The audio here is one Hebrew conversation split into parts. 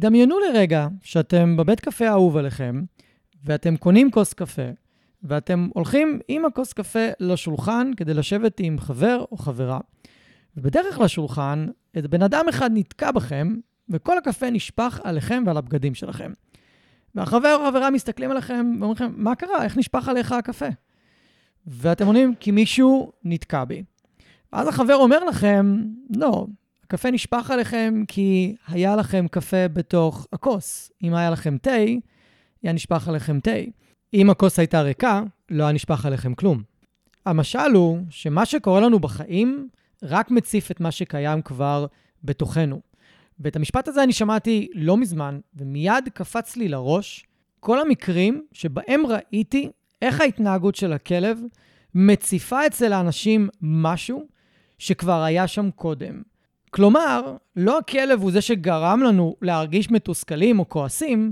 דמיינו לרגע שאתם בבית קפה האהוב עליכם, ואתם קונים כוס קפה, ואתם הולכים עם הכוס קפה לשולחן כדי לשבת עם חבר או חברה. ובדרך לשולחן, בן אדם אחד נתקע בכם, וכל הקפה נשפך עליכם ועל הבגדים שלכם. והחבר או החברה מסתכלים עליכם ואומרים לכם, מה קרה? איך נשפך עליך הקפה? ואתם עונים, כי מישהו נתקע בי. ואז החבר אומר לכם, לא, הקפה נשפך עליכם כי היה לכם קפה בתוך הכוס. אם היה לכם תה, היה נשפך עליכם תה. אם הכוס הייתה ריקה, לא היה נשפך עליכם כלום. המשל הוא שמה שקורה לנו בחיים רק מציף את מה שקיים כבר בתוכנו. ואת המשפט הזה אני שמעתי לא מזמן, ומיד קפץ לי לראש כל המקרים שבהם ראיתי איך ההתנהגות של הכלב מציפה אצל האנשים משהו שכבר היה שם קודם. כלומר, לא הכלב הוא זה שגרם לנו להרגיש מתוסכלים או כועסים,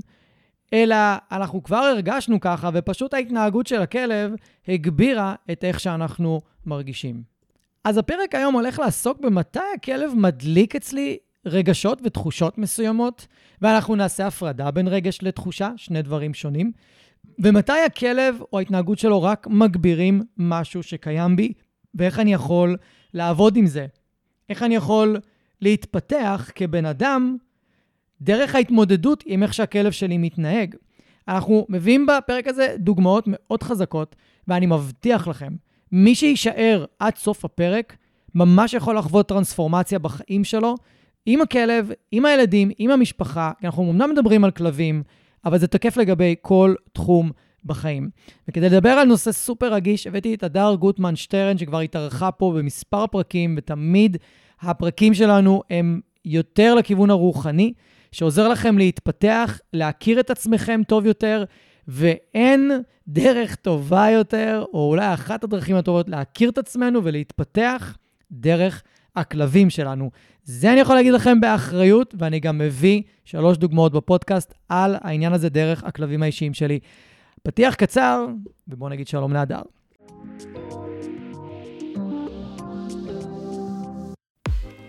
אלא אנחנו כבר הרגשנו ככה, ופשוט ההתנהגות של הכלב הגבירה את איך שאנחנו מרגישים. אז הפרק היום הולך לעסוק במתי הכלב מדליק אצלי רגשות ותחושות מסוימות, ואנחנו נעשה הפרדה בין רגש לתחושה, שני דברים שונים, ומתי הכלב או ההתנהגות שלו רק מגבירים משהו שקיים בי, ואיך אני יכול לעבוד עם זה. איך אני יכול להתפתח כבן אדם דרך ההתמודדות עם איך שהכלב שלי מתנהג. אנחנו מביאים בפרק הזה דוגמאות מאוד חזקות, ואני מבטיח לכם, מי שיישאר עד סוף הפרק, ממש יכול לחוות טרנספורמציה בחיים שלו, עם הכלב, עם הילדים, עם המשפחה, כי אנחנו אמנם מדברים על כלבים, אבל זה תקף לגבי כל תחום בחיים. וכדי לדבר על נושא סופר רגיש, הבאתי את הדר גוטמן שטרן, שכבר התארחה פה במספר פרקים, ותמיד הפרקים שלנו הם יותר לכיוון הרוחני, שעוזר לכם להתפתח, להכיר את עצמכם טוב יותר, ואין דרך טובה יותר, או אולי אחת הדרכים הטובות להכיר את עצמנו ולהתפתח דרך הכלבים שלנו. זה אני יכול להגיד לכם באחריות, ואני גם מביא שלוש דוגמאות בפודקאסט על העניין הזה דרך הכלבים האישיים שלי. פתיח קצר, ובואו נגיד שלום להדר.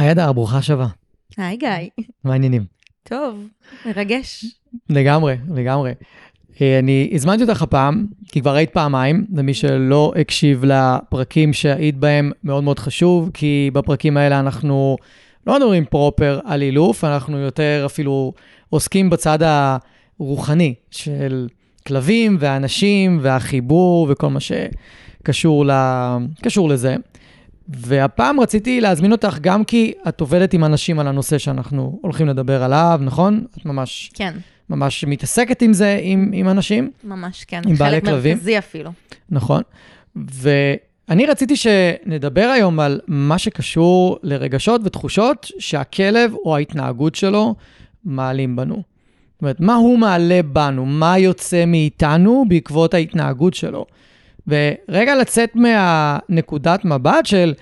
היי אדר, ברוכה שבה. היי גיא. מה העניינים? טוב, מרגש. לגמרי, לגמרי. אה, אני הזמנתי אותך הפעם, כי כבר היית פעמיים, ומי שלא הקשיב לפרקים שהיית בהם, מאוד מאוד חשוב, כי בפרקים האלה אנחנו לא מדברים פרופר על אילוף, אנחנו יותר אפילו עוסקים בצד הרוחני של כלבים ואנשים והחיבור וכל מה שקשור לזה. והפעם רציתי להזמין אותך גם כי את עובדת עם אנשים על הנושא שאנחנו הולכים לדבר עליו, נכון? את ממש... כן. ממש מתעסקת עם זה, עם, עם אנשים. ממש, כן. עם בעלי כלבים. חלק מרכזי אפילו. נכון. ואני רציתי שנדבר היום על מה שקשור לרגשות ותחושות שהכלב או ההתנהגות שלו מעלים בנו. זאת אומרת, מה הוא מעלה בנו? מה יוצא מאיתנו בעקבות ההתנהגות שלו? ורגע לצאת מהנקודת מבט של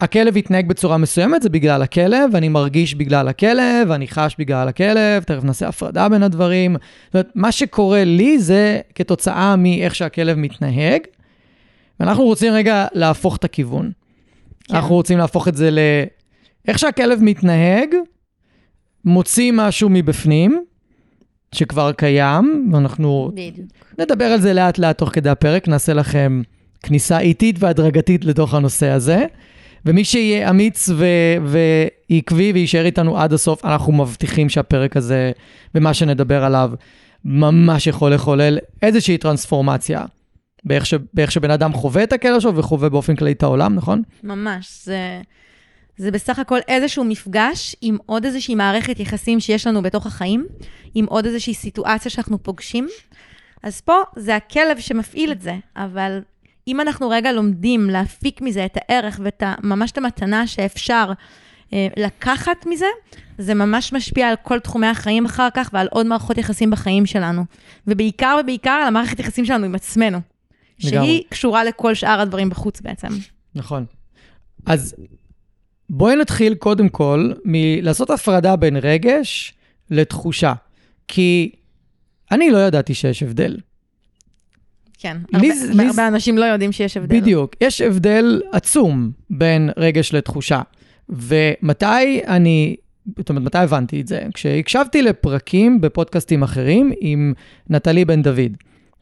הכלב התנהג בצורה מסוימת, זה בגלל הכלב, אני מרגיש בגלל הכלב, אני חש בגלל הכלב, תכף נעשה הפרדה בין הדברים. זאת אומרת, מה שקורה לי זה כתוצאה מאיך שהכלב מתנהג, ואנחנו רוצים רגע להפוך את הכיוון. כן. אנחנו רוצים להפוך את זה ל... איך שהכלב מתנהג, מוציא משהו מבפנים, שכבר קיים, ואנחנו בדיוק. נדבר על זה לאט לאט תוך כדי הפרק, נעשה לכם כניסה איטית והדרגתית לתוך הנושא הזה. ומי שיהיה אמיץ ו- ועקבי ויישאר איתנו עד הסוף, אנחנו מבטיחים שהפרק הזה, ומה שנדבר עליו, ממש יכול לחולל איזושהי טרנספורמציה. באיך, ש... באיך שבן אדם חווה את הקלע שלו וחווה באופן כללי את העולם, נכון? ממש, זה, זה בסך הכל איזשהו מפגש עם עוד איזושהי מערכת יחסים שיש לנו בתוך החיים, עם עוד איזושהי סיטואציה שאנחנו פוגשים. אז פה זה הכלב שמפעיל את זה, אבל אם אנחנו רגע לומדים להפיק מזה את הערך ואת ממש את המתנה שאפשר אה, לקחת מזה, זה ממש משפיע על כל תחומי החיים אחר כך ועל עוד מערכות יחסים בחיים שלנו. ובעיקר ובעיקר על המערכת יחסים שלנו עם עצמנו. לגמרי. שהיא קשורה לכל שאר הדברים בחוץ בעצם. נכון. אז בואי נתחיל קודם כל מלעשות הפרדה בין רגש לתחושה. כי אני לא ידעתי שיש הבדל. כן, הרבה, זה- לי הרבה אנשים לא יודעים שיש הבדל. בדיוק. יש הבדל עצום בין רגש לתחושה. ומתי אני, זאת אומרת, מתי הבנתי את זה? כשהקשבתי לפרקים בפודקאסטים אחרים עם נטלי בן דוד,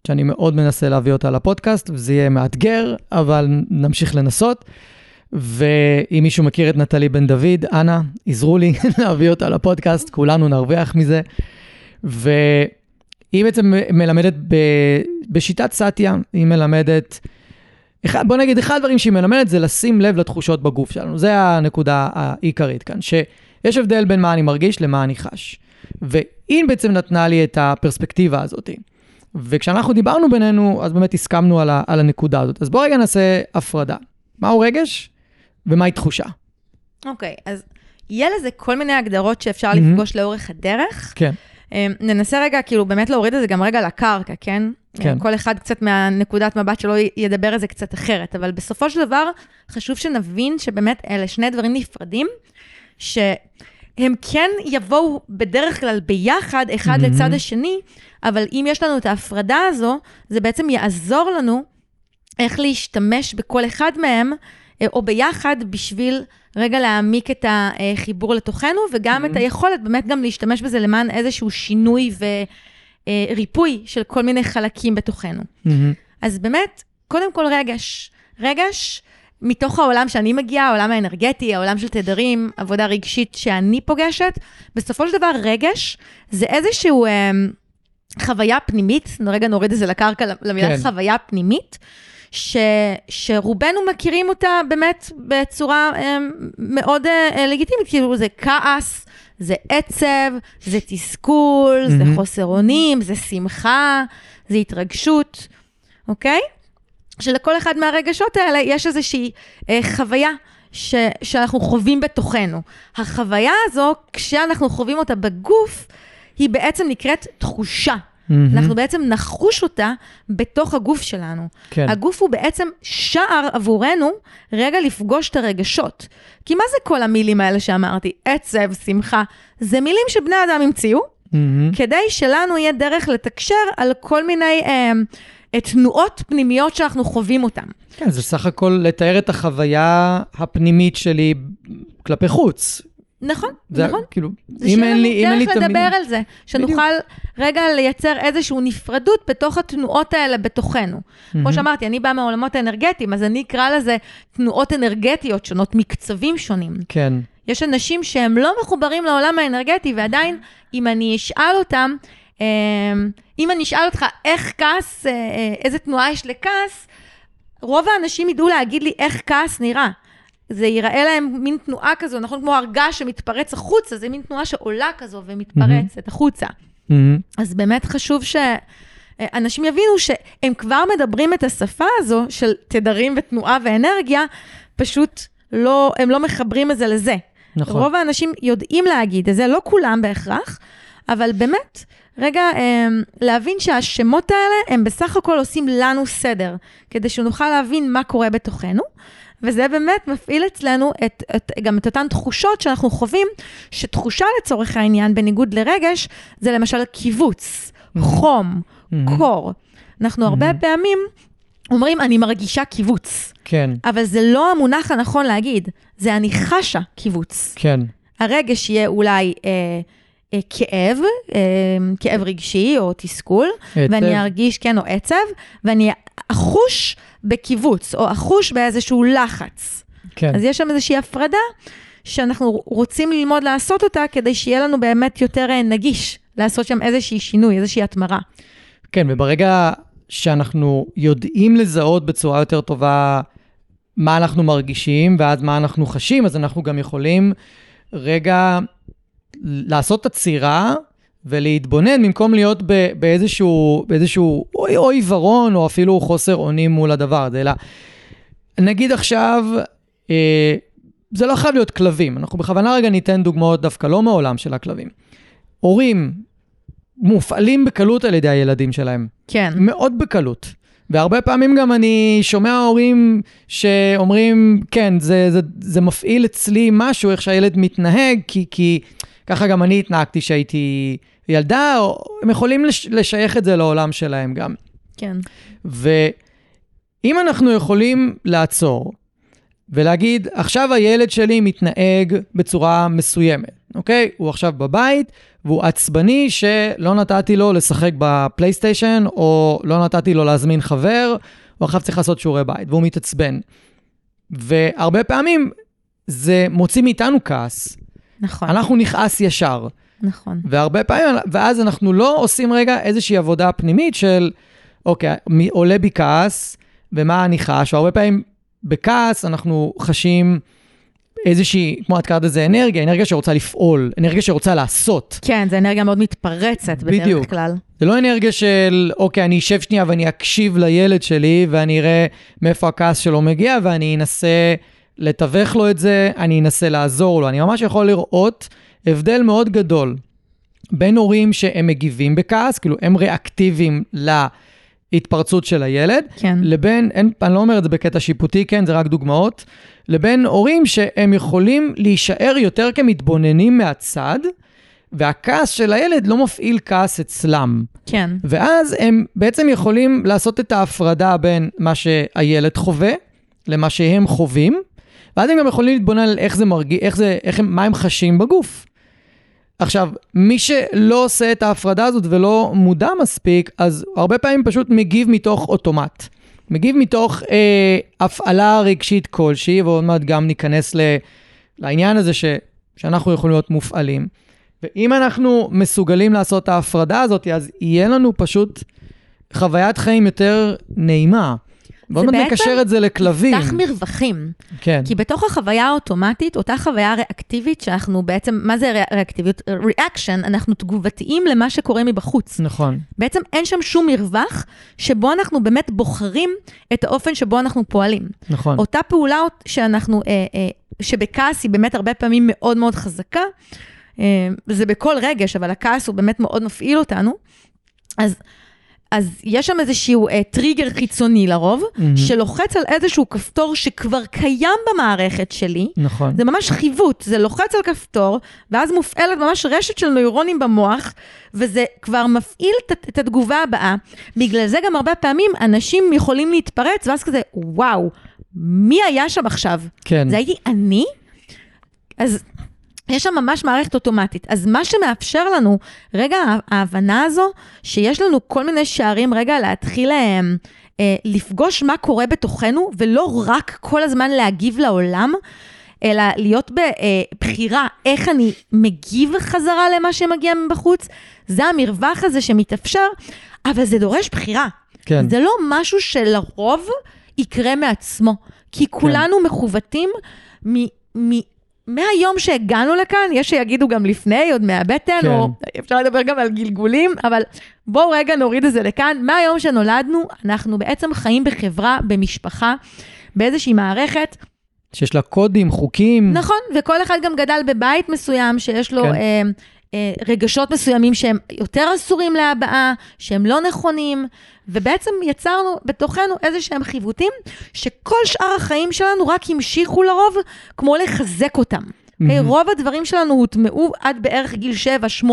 שאני מאוד מנסה להביא אותה לפודקאסט, וזה יהיה מאתגר, אבל נמשיך לנסות. ואם מישהו מכיר את נטלי בן דוד, אנא, עזרו לי להביא אותה לפודקאסט, כולנו נרוויח מזה. והיא בעצם מלמדת ב, בשיטת סאטיה, היא מלמדת, אחד, בוא נגיד, אחד הדברים שהיא מלמדת זה לשים לב לתחושות בגוף שלנו. זה הנקודה העיקרית כאן, שיש הבדל בין מה אני מרגיש למה אני חש. והיא בעצם נתנה לי את הפרספקטיבה הזאת. וכשאנחנו דיברנו בינינו, אז באמת הסכמנו על, ה, על הנקודה הזאת. אז בואו רגע נעשה הפרדה. מהו רגש ומהי תחושה? אוקיי, אז יהיה לזה כל מיני הגדרות שאפשר מהמם. לפגוש לאורך הדרך. כן. אה, ננסה רגע, כאילו, באמת להוריד את זה גם רגע לקרקע, כן? כן. כל אחד קצת מהנקודת מבט שלו ידבר על זה קצת אחרת, אבל בסופו של דבר, חשוב שנבין שבאמת אלה שני דברים נפרדים, שהם כן יבואו בדרך כלל ביחד, אחד מהמם. לצד השני, אבל אם יש לנו את ההפרדה הזו, זה בעצם יעזור לנו איך להשתמש בכל אחד מהם, או ביחד, בשביל רגע להעמיק את החיבור לתוכנו, וגם את היכולת באמת גם להשתמש בזה למען איזשהו שינוי וריפוי של כל מיני חלקים בתוכנו. מהמם. אז באמת, קודם כל רגש. רגש מתוך העולם שאני מגיעה, העולם האנרגטי, העולם של תדרים, עבודה רגשית שאני פוגשת, בסופו של דבר רגש זה איזשהו אה, חוויה פנימית, רגע נוריד את זה לקרקע למילה. כן. חוויה פנימית, ש, שרובנו מכירים אותה באמת בצורה אה, מאוד אה, לגיטימית, כאילו זה כעס, זה עצב, זה תסכול, זה מהמם. חוסר אונים, זה שמחה, זה התרגשות, אוקיי? שלכל אחד מהרגשות האלה יש איזושהי אה, חוויה ש, שאנחנו חווים בתוכנו. החוויה הזו, כשאנחנו חווים אותה בגוף, היא בעצם נקראת תחושה. מהמם. אנחנו בעצם נחוש אותה בתוך הגוף שלנו. כן. הגוף הוא בעצם שער עבורנו רגע לפגוש את הרגשות. כי מה זה כל המילים האלה שאמרתי? עצב, שמחה. זה מילים שבני אדם המציאו, מהמם. כדי שלנו יהיה דרך לתקשר על כל מיני אה, תנועות פנימיות שאנחנו חווים אותן. כן, זה סך הכל לתאר את החוויה הפנימית שלי כלפי חוץ. נכון, זה נכון. כאילו, זה אם שיהיה אין לנו לי, אם אין לי את דרך המילים... לדבר על זה, שנוכל רגע לייצר איזושהי נפרדות בתוך התנועות האלה בתוכנו. כמו שאמרתי, אני באה מהעולמות האנרגטיים, אז אני אקרא לזה תנועות אנרגטיות שונות, מקצבים שונים. כן, יש אנשים שהם לא מחוברים לעולם האנרגטי, ועדיין, אם אני אשאל אותם, אה, אם אני אשאל אותך איך כעס, אה, אה, איזה תנועה יש לכעס, רוב האנשים ידעו להגיד לי איך כעס נראה. זה ייראה להם מין תנועה כזו, נכון? כמו הרגש שמתפרץ החוצה, זה מין תנועה שעולה כזו ומתפרצת החוצה. מהמם. אז באמת חשוב שאנשים יבינו שהם כבר מדברים את השפה הזו של תדרים ותנועה ואנרגיה, פשוט לא, הם לא מחברים את זה לזה. נכון. רוב האנשים יודעים להגיד את זה, לא כולם בהכרח, אבל באמת, רגע, אמ, להבין שהשמות האלה, הם בסך הכל עושים לנו סדר, כדי שנוכל להבין מה קורה בתוכנו. וזה באמת מפעיל אצלנו את, את, גם את אותן תחושות שאנחנו חווים, שתחושה לצורך העניין, בניגוד לרגש, זה למשל קיבוץ, חום, מהמם. קור. אנחנו הרבה פעמים אומרים, אני מרגישה קיבוץ, כן, אבל זה לא המונח הנכון להגיד, זה אני חשה קיבוץ. כן. הרגש יהיה אולי אה, כאב, אה, כאב רגשי או תסכול, עצב. ואני ארגיש, כן, או עצב, ואני אחוש בקיבוץ, או אחוש באיזשהו לחץ. כן. אז יש שם איזושהי הפרדה שאנחנו רוצים ללמוד לעשות אותה כדי שיהיה לנו באמת יותר אה, נגיש לעשות שם איזושהי שינוי, איזושהי התמרה. כן, וברגע שאנחנו יודעים לזהות בצורה יותר טובה מה אנחנו מרגישים ואז מה אנחנו חשים, אז אנחנו גם יכולים רגע לעשות את עצירה ולהתבונן במקום להיות ב- באיזשהו, באיזשהו או, או עיוורון או אפילו חוסר אונים מול הדבר הזה, אלא נגיד עכשיו, אה, זה לא חייב להיות כלבים, אנחנו בכוונה רגע ניתן דוגמאות דווקא לא מעולם של הכלבים. הורים מופעלים בקלות על ידי הילדים שלהם. כן. מאוד בקלות. והרבה פעמים גם אני שומע הורים שאומרים, כן, זה, זה, זה מפעיל אצלי משהו, איך שהילד מתנהג, כי, כי ככה גם אני התנהגתי כשהייתי ילדה, או הם יכולים לש, לשייך את זה לעולם שלהם גם. כן. ואם אנחנו יכולים לעצור ולהגיד, עכשיו הילד שלי מתנהג בצורה מסוימת, אוקיי? הוא עכשיו בבית, והוא עצבני שלא נתתי לו לשחק בפלייסטיישן, או לא נתתי לו להזמין חבר, הוא עכשיו צריך לעשות שיעורי בית, והוא מתעצבן. והרבה פעמים זה מוציא מאיתנו כעס. נכון. אנחנו נכעס ישר. נכון. והרבה פעמים, ואז אנחנו לא עושים רגע איזושהי עבודה פנימית של, אוקיי, עולה בי כעס, ומה אני חש, והרבה פעמים בכעס אנחנו חשים איזושהי, כמו את קראת לזה אנרגיה, אנרגיה שרוצה לפעול, אנרגיה שרוצה לעשות. כן, זו אנרגיה מאוד מתפרצת בדרך בדיוק. כלל. זה לא אנרגיה של, אוקיי, אני אשב שנייה ואני אקשיב לילד שלי, ואני אראה מאיפה הכעס שלו מגיע, ואני אנסה לתווך לו את זה, אני אנסה לעזור לו. אני ממש יכול לראות הבדל מאוד גדול בין הורים שהם מגיבים בכעס, כאילו הם ריאקטיביים להתפרצות של הילד, כן. לבין, אין, אני לא אומר את זה בקטע שיפוטי, כן, זה רק דוגמאות, לבין הורים שהם יכולים להישאר יותר כמתבוננים מהצד, והכעס של הילד לא מפעיל כעס אצלם. כן. ואז הם בעצם יכולים לעשות את ההפרדה בין מה שהילד חווה למה שהם חווים, ואז הם גם יכולים להתבונן על איך זה מרגיש, איך זה, איך הם, מה הם חשים בגוף. עכשיו, מי שלא עושה את ההפרדה הזאת ולא מודע מספיק, אז הרבה פעמים פשוט מגיב מתוך אוטומט. מגיב מתוך אה, הפעלה רגשית כלשהי, ועוד מעט גם ניכנס ל, לעניין הזה ש, שאנחנו יכולים להיות מופעלים. ואם אנחנו מסוגלים לעשות את ההפרדה הזאת, אז יהיה לנו פשוט חוויית חיים יותר נעימה. בעצם נקשר את זה לכלבים. פתח מרווחים. כן, כי בתוך החוויה האוטומטית, אותה חוויה ריאקטיבית שאנחנו בעצם, מה זה ריאק- ריאקטיביות? ריאקשן, אנחנו תגובתיים למה שקורה מבחוץ. נכון. בעצם אין שם שום מרווח שבו אנחנו באמת בוחרים את האופן שבו אנחנו פועלים. נכון. אותה פעולה שאנחנו, אה, אה, שבכעס היא באמת הרבה פעמים מאוד מאוד חזקה, אה, זה בכל רגש, אבל הכעס הוא באמת מאוד מפעיל אותנו. אז, אז יש שם איזשהו אה, טריגר חיצוני לרוב, מהמם. שלוחץ על איזשהו כפתור שכבר קיים במערכת שלי. נכון. זה ממש חיווט, זה לוחץ על כפתור, ואז מופעלת ממש רשת של נוירונים במוח, וזה כבר מפעיל את, את התגובה הבאה. בגלל זה גם הרבה פעמים אנשים יכולים להתפרץ, ואז כזה, וואו, מי היה שם עכשיו? כן. זה הייתי אני? אז יש שם ממש מערכת אוטומטית. אז מה שמאפשר לנו, רגע, ההבנה הזו, שיש לנו כל מיני שערים, רגע, להתחיל אה, אה, לפגוש מה קורה בתוכנו, ולא רק כל הזמן להגיב לעולם, אלא להיות בבחירה איך אני מגיב חזרה למה שמגיע מבחוץ, זה המרווח הזה שמתאפשר, אבל זה דורש בחירה. כן. זה לא משהו שלרוב יקרה מעצמו, כי כולנו מכוותים מ... מ מהיום שהגענו לכאן, יש שיגידו גם לפני, עוד מהבטן, כן. או אפשר לדבר גם על גלגולים, אבל בואו רגע נוריד את זה לכאן. מהיום שנולדנו, אנחנו בעצם חיים בחברה, במשפחה, באיזושהי מערכת. שיש לה קודים, חוקים. נכון, וכל אחד גם גדל בבית מסוים, שיש לו כן. אה, רגשות מסוימים שהם יותר אסורים להבעה, שהם לא נכונים, ובעצם יצרנו בתוכנו איזה שהם חיווטים, שכל שאר החיים שלנו רק המשיכו לרוב כמו לחזק אותם. Okay, מהמם. רוב הדברים שלנו הוטמעו עד בערך גיל 7-8,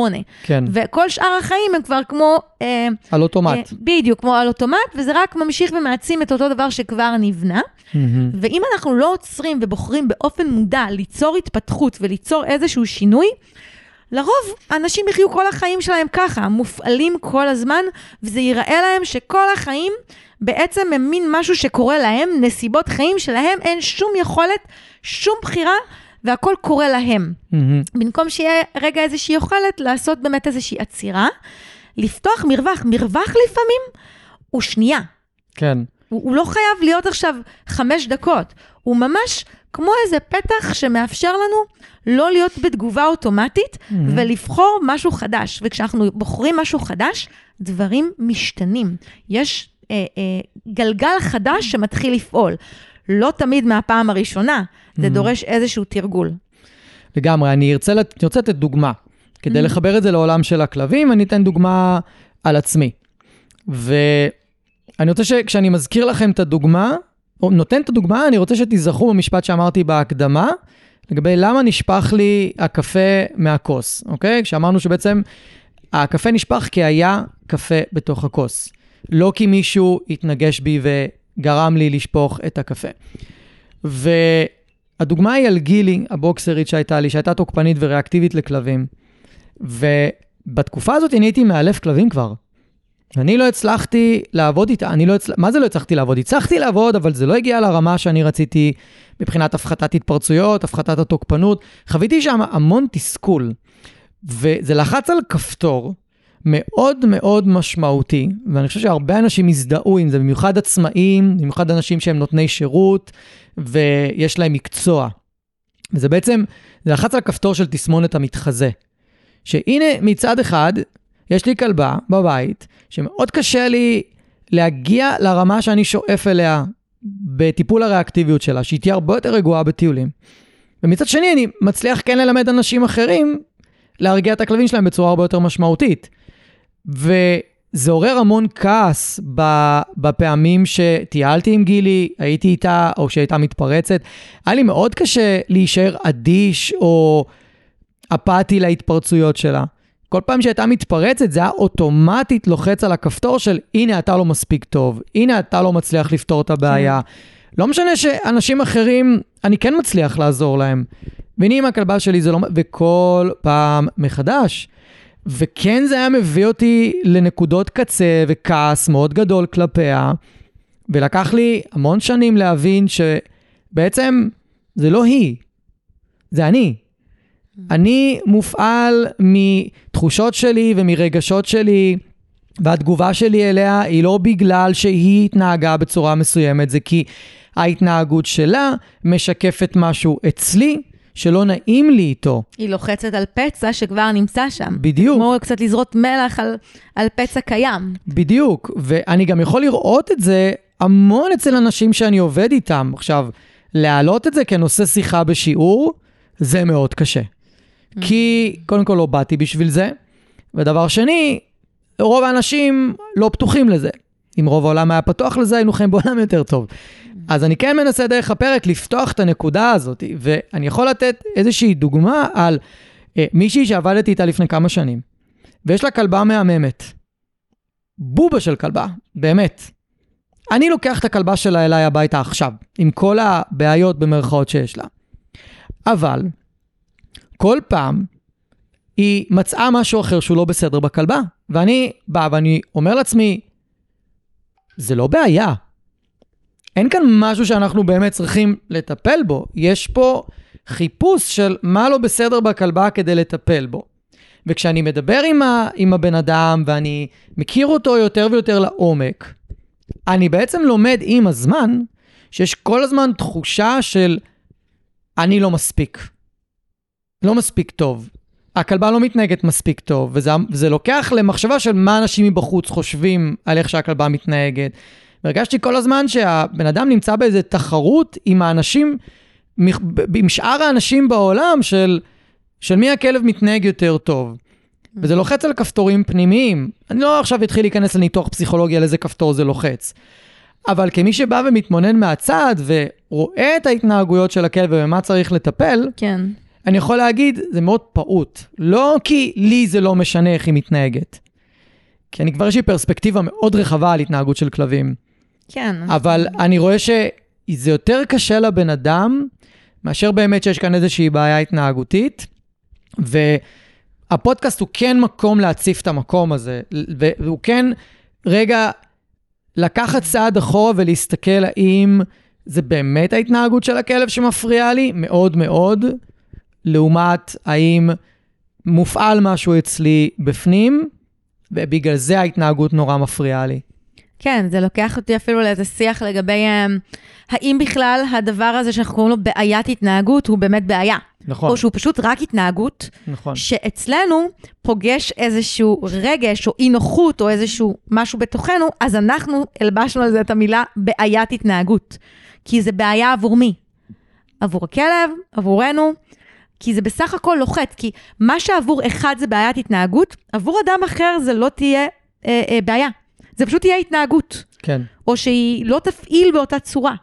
כן, וכל שאר החיים הם כבר כמו... אה, על אוטומט. אה, בדיוק, כמו על אוטומט, וזה רק ממשיך ומעצים את אותו דבר שכבר נבנה. מהמם. ואם אנחנו לא עוצרים ובוחרים באופן מודע ליצור התפתחות וליצור איזשהו שינוי, לרוב אנשים יחיו כל החיים שלהם ככה, מופעלים כל הזמן, וזה ייראה להם שכל החיים בעצם הם מין משהו שקורה להם, נסיבות חיים שלהם אין שום יכולת, שום בחירה, והכל קורה להם. מהמם. במקום שיהיה רגע איזושהי יכולת לעשות באמת איזושהי עצירה, לפתוח מרווח. מרווח לפעמים הוא שנייה. כן. הוא, הוא לא חייב להיות עכשיו חמש דקות, הוא ממש כמו איזה פתח שמאפשר לנו לא להיות בתגובה אוטומטית מהמם. ולבחור משהו חדש. וכשאנחנו בוחרים משהו חדש, דברים משתנים. יש אה, אה, גלגל חדש שמתחיל לפעול. לא תמיד מהפעם הראשונה, זה Mhm. דורש איזשהו תרגול. לגמרי. אני ארצה, לת- אני רוצה לתת דוגמה. כדי Mhm. לחבר את זה לעולם של הכלבים, אני אתן דוגמה על עצמי. ואני רוצה שכשאני מזכיר לכם את הדוגמה, נותן את הדוגמה, אני רוצה שתיזכרו במשפט שאמרתי בהקדמה, לגבי למה נשפך לי הקפה מהכוס, אוקיי? כשאמרנו שבעצם הקפה נשפך כי היה קפה בתוך הכוס. לא כי מישהו התנגש בי וגרם לי לשפוך את הקפה. והדוגמה היא על גילי, הבוקסרית שהייתה לי, שהייתה תוקפנית וריאקטיבית לכלבים. ובתקופה הזאת אני הייתי מאלף כלבים כבר. אני לא הצלחתי לעבוד איתה, אני לא הצל... מה זה לא הצלחתי לעבוד? הצלחתי לעבוד, אבל זה לא הגיע לרמה שאני רציתי מבחינת הפחתת התפרצויות, הפחתת התוקפנות. חוויתי שם המון תסכול, וזה לחץ על כפתור מאוד מאוד משמעותי, ואני חושב שהרבה אנשים הזדהו עם זה, במיוחד עצמאים, במיוחד אנשים שהם נותני שירות, ויש להם מקצוע. וזה בעצם, זה לחץ על כפתור של תסמונת המתחזה. שהנה, מצד אחד, יש לי כלבה בבית, שמאוד קשה לי להגיע לרמה שאני שואף אליה בטיפול הריאקטיביות שלה, שהיא תהיה הרבה יותר רגועה בטיולים. ומצד שני, אני מצליח כן ללמד אנשים אחרים להרגיע את הכלבים שלהם בצורה הרבה יותר משמעותית. וזה עורר המון כעס בפעמים שטיילתי עם גילי, הייתי איתה, או שהייתה מתפרצת. היה לי מאוד קשה להישאר אדיש או אפאתי להתפרצויות שלה. כל פעם שהייתה מתפרצת, זה היה אוטומטית לוחץ על הכפתור של הנה אתה לא מספיק טוב, הנה אתה לא מצליח לפתור את הבעיה. לא משנה שאנשים אחרים, אני כן מצליח לעזור להם. והנה עם הכלבה שלי זה לא... וכל פעם מחדש. וכן זה היה מביא אותי לנקודות קצה וכעס מאוד גדול כלפיה, ולקח לי המון שנים להבין שבעצם זה לא היא, זה אני. אני מופעל מתחושות שלי ומרגשות שלי, והתגובה שלי אליה היא לא בגלל שהיא התנהגה בצורה מסוימת, זה כי ההתנהגות שלה משקפת משהו אצלי שלא נעים לי איתו. היא לוחצת על פצע שכבר נמצא שם. בדיוק. כמו קצת לזרות מלח על, על פצע קיים. בדיוק, ואני גם יכול לראות את זה המון אצל אנשים שאני עובד איתם. עכשיו, להעלות את זה כנושא שיחה בשיעור, זה מאוד קשה. כי קודם כל לא באתי בשביל זה, ודבר שני, רוב האנשים לא פתוחים לזה. אם רוב העולם היה פתוח לזה, היינו חיים בעולם יותר טוב. אז אני כן מנסה דרך הפרק לפתוח את הנקודה הזאת, ואני יכול לתת איזושהי דוגמה על אה, מישהי שעבדתי איתה לפני כמה שנים, ויש לה כלבה מהממת. בובה של כלבה, באמת. אני לוקח את הכלבה שלה אליי הביתה עכשיו, עם כל הבעיות במרכאות שיש לה. אבל, כל פעם היא מצאה משהו אחר שהוא לא בסדר בכלבה, ואני בא ואני אומר לעצמי, זה לא בעיה. אין כאן משהו שאנחנו באמת צריכים לטפל בו. יש פה חיפוש של מה לא בסדר בכלבה כדי לטפל בו. וכשאני מדבר עם, ה, עם הבן אדם ואני מכיר אותו יותר ויותר לעומק, אני בעצם לומד עם הזמן שיש כל הזמן תחושה של אני לא מספיק. לא מספיק טוב. הכלבה לא מתנהגת מספיק טוב, וזה, וזה לוקח למחשבה של מה אנשים מבחוץ חושבים על איך שהכלבה מתנהגת. והרגשתי כל הזמן שהבן אדם נמצא באיזה תחרות עם האנשים, עם שאר האנשים בעולם של, של מי הכלב מתנהג יותר טוב. וזה לוחץ על כפתורים פנימיים. אני לא עכשיו אתחיל להיכנס לניתוח פסיכולוגי על איזה כפתור זה לוחץ. אבל כמי שבא ומתמונן מהצד ורואה את ההתנהגויות של הכלב ובמה צריך לטפל, כן. אני יכול להגיד, זה מאוד פעוט. לא כי לי זה לא משנה איך היא מתנהגת. כי אני כבר יש לי פרספקטיבה מאוד רחבה על התנהגות של כלבים. כן. אבל אני רואה שזה יותר קשה לבן אדם, מאשר באמת שיש כאן איזושהי בעיה התנהגותית. הפודקאסט הוא כן מקום להציף את המקום הזה, והוא כן רגע לקחת צעד אחורה ולהסתכל האם זה באמת ההתנהגות של הכלב שמפריעה לי, מאוד מאוד, לעומת האם מופעל משהו אצלי בפנים, ובגלל זה ההתנהגות נורא מפריעה לי. כן, זה לוקח אותי אפילו לאיזה שיח לגבי um, האם בכלל הדבר הזה שאנחנו קוראים לו בעיית התנהגות הוא באמת בעיה. נכון. או שהוא פשוט רק התנהגות, נכון. שאצלנו פוגש איזשהו רגש או אי נוחות או איזשהו משהו בתוכנו, אז אנחנו הלבשנו על זה את המילה בעיית התנהגות. כי זה בעיה עבור מי? עבור הכלב, עבורנו, כי זה בסך הכל לוחץ, כי מה שעבור אחד זה בעיית התנהגות, עבור אדם אחר זה לא תהיה אה, אה, בעיה. זה פשוט תהיה התנהגות. כן. או שהיא לא תפעיל באותה צורה.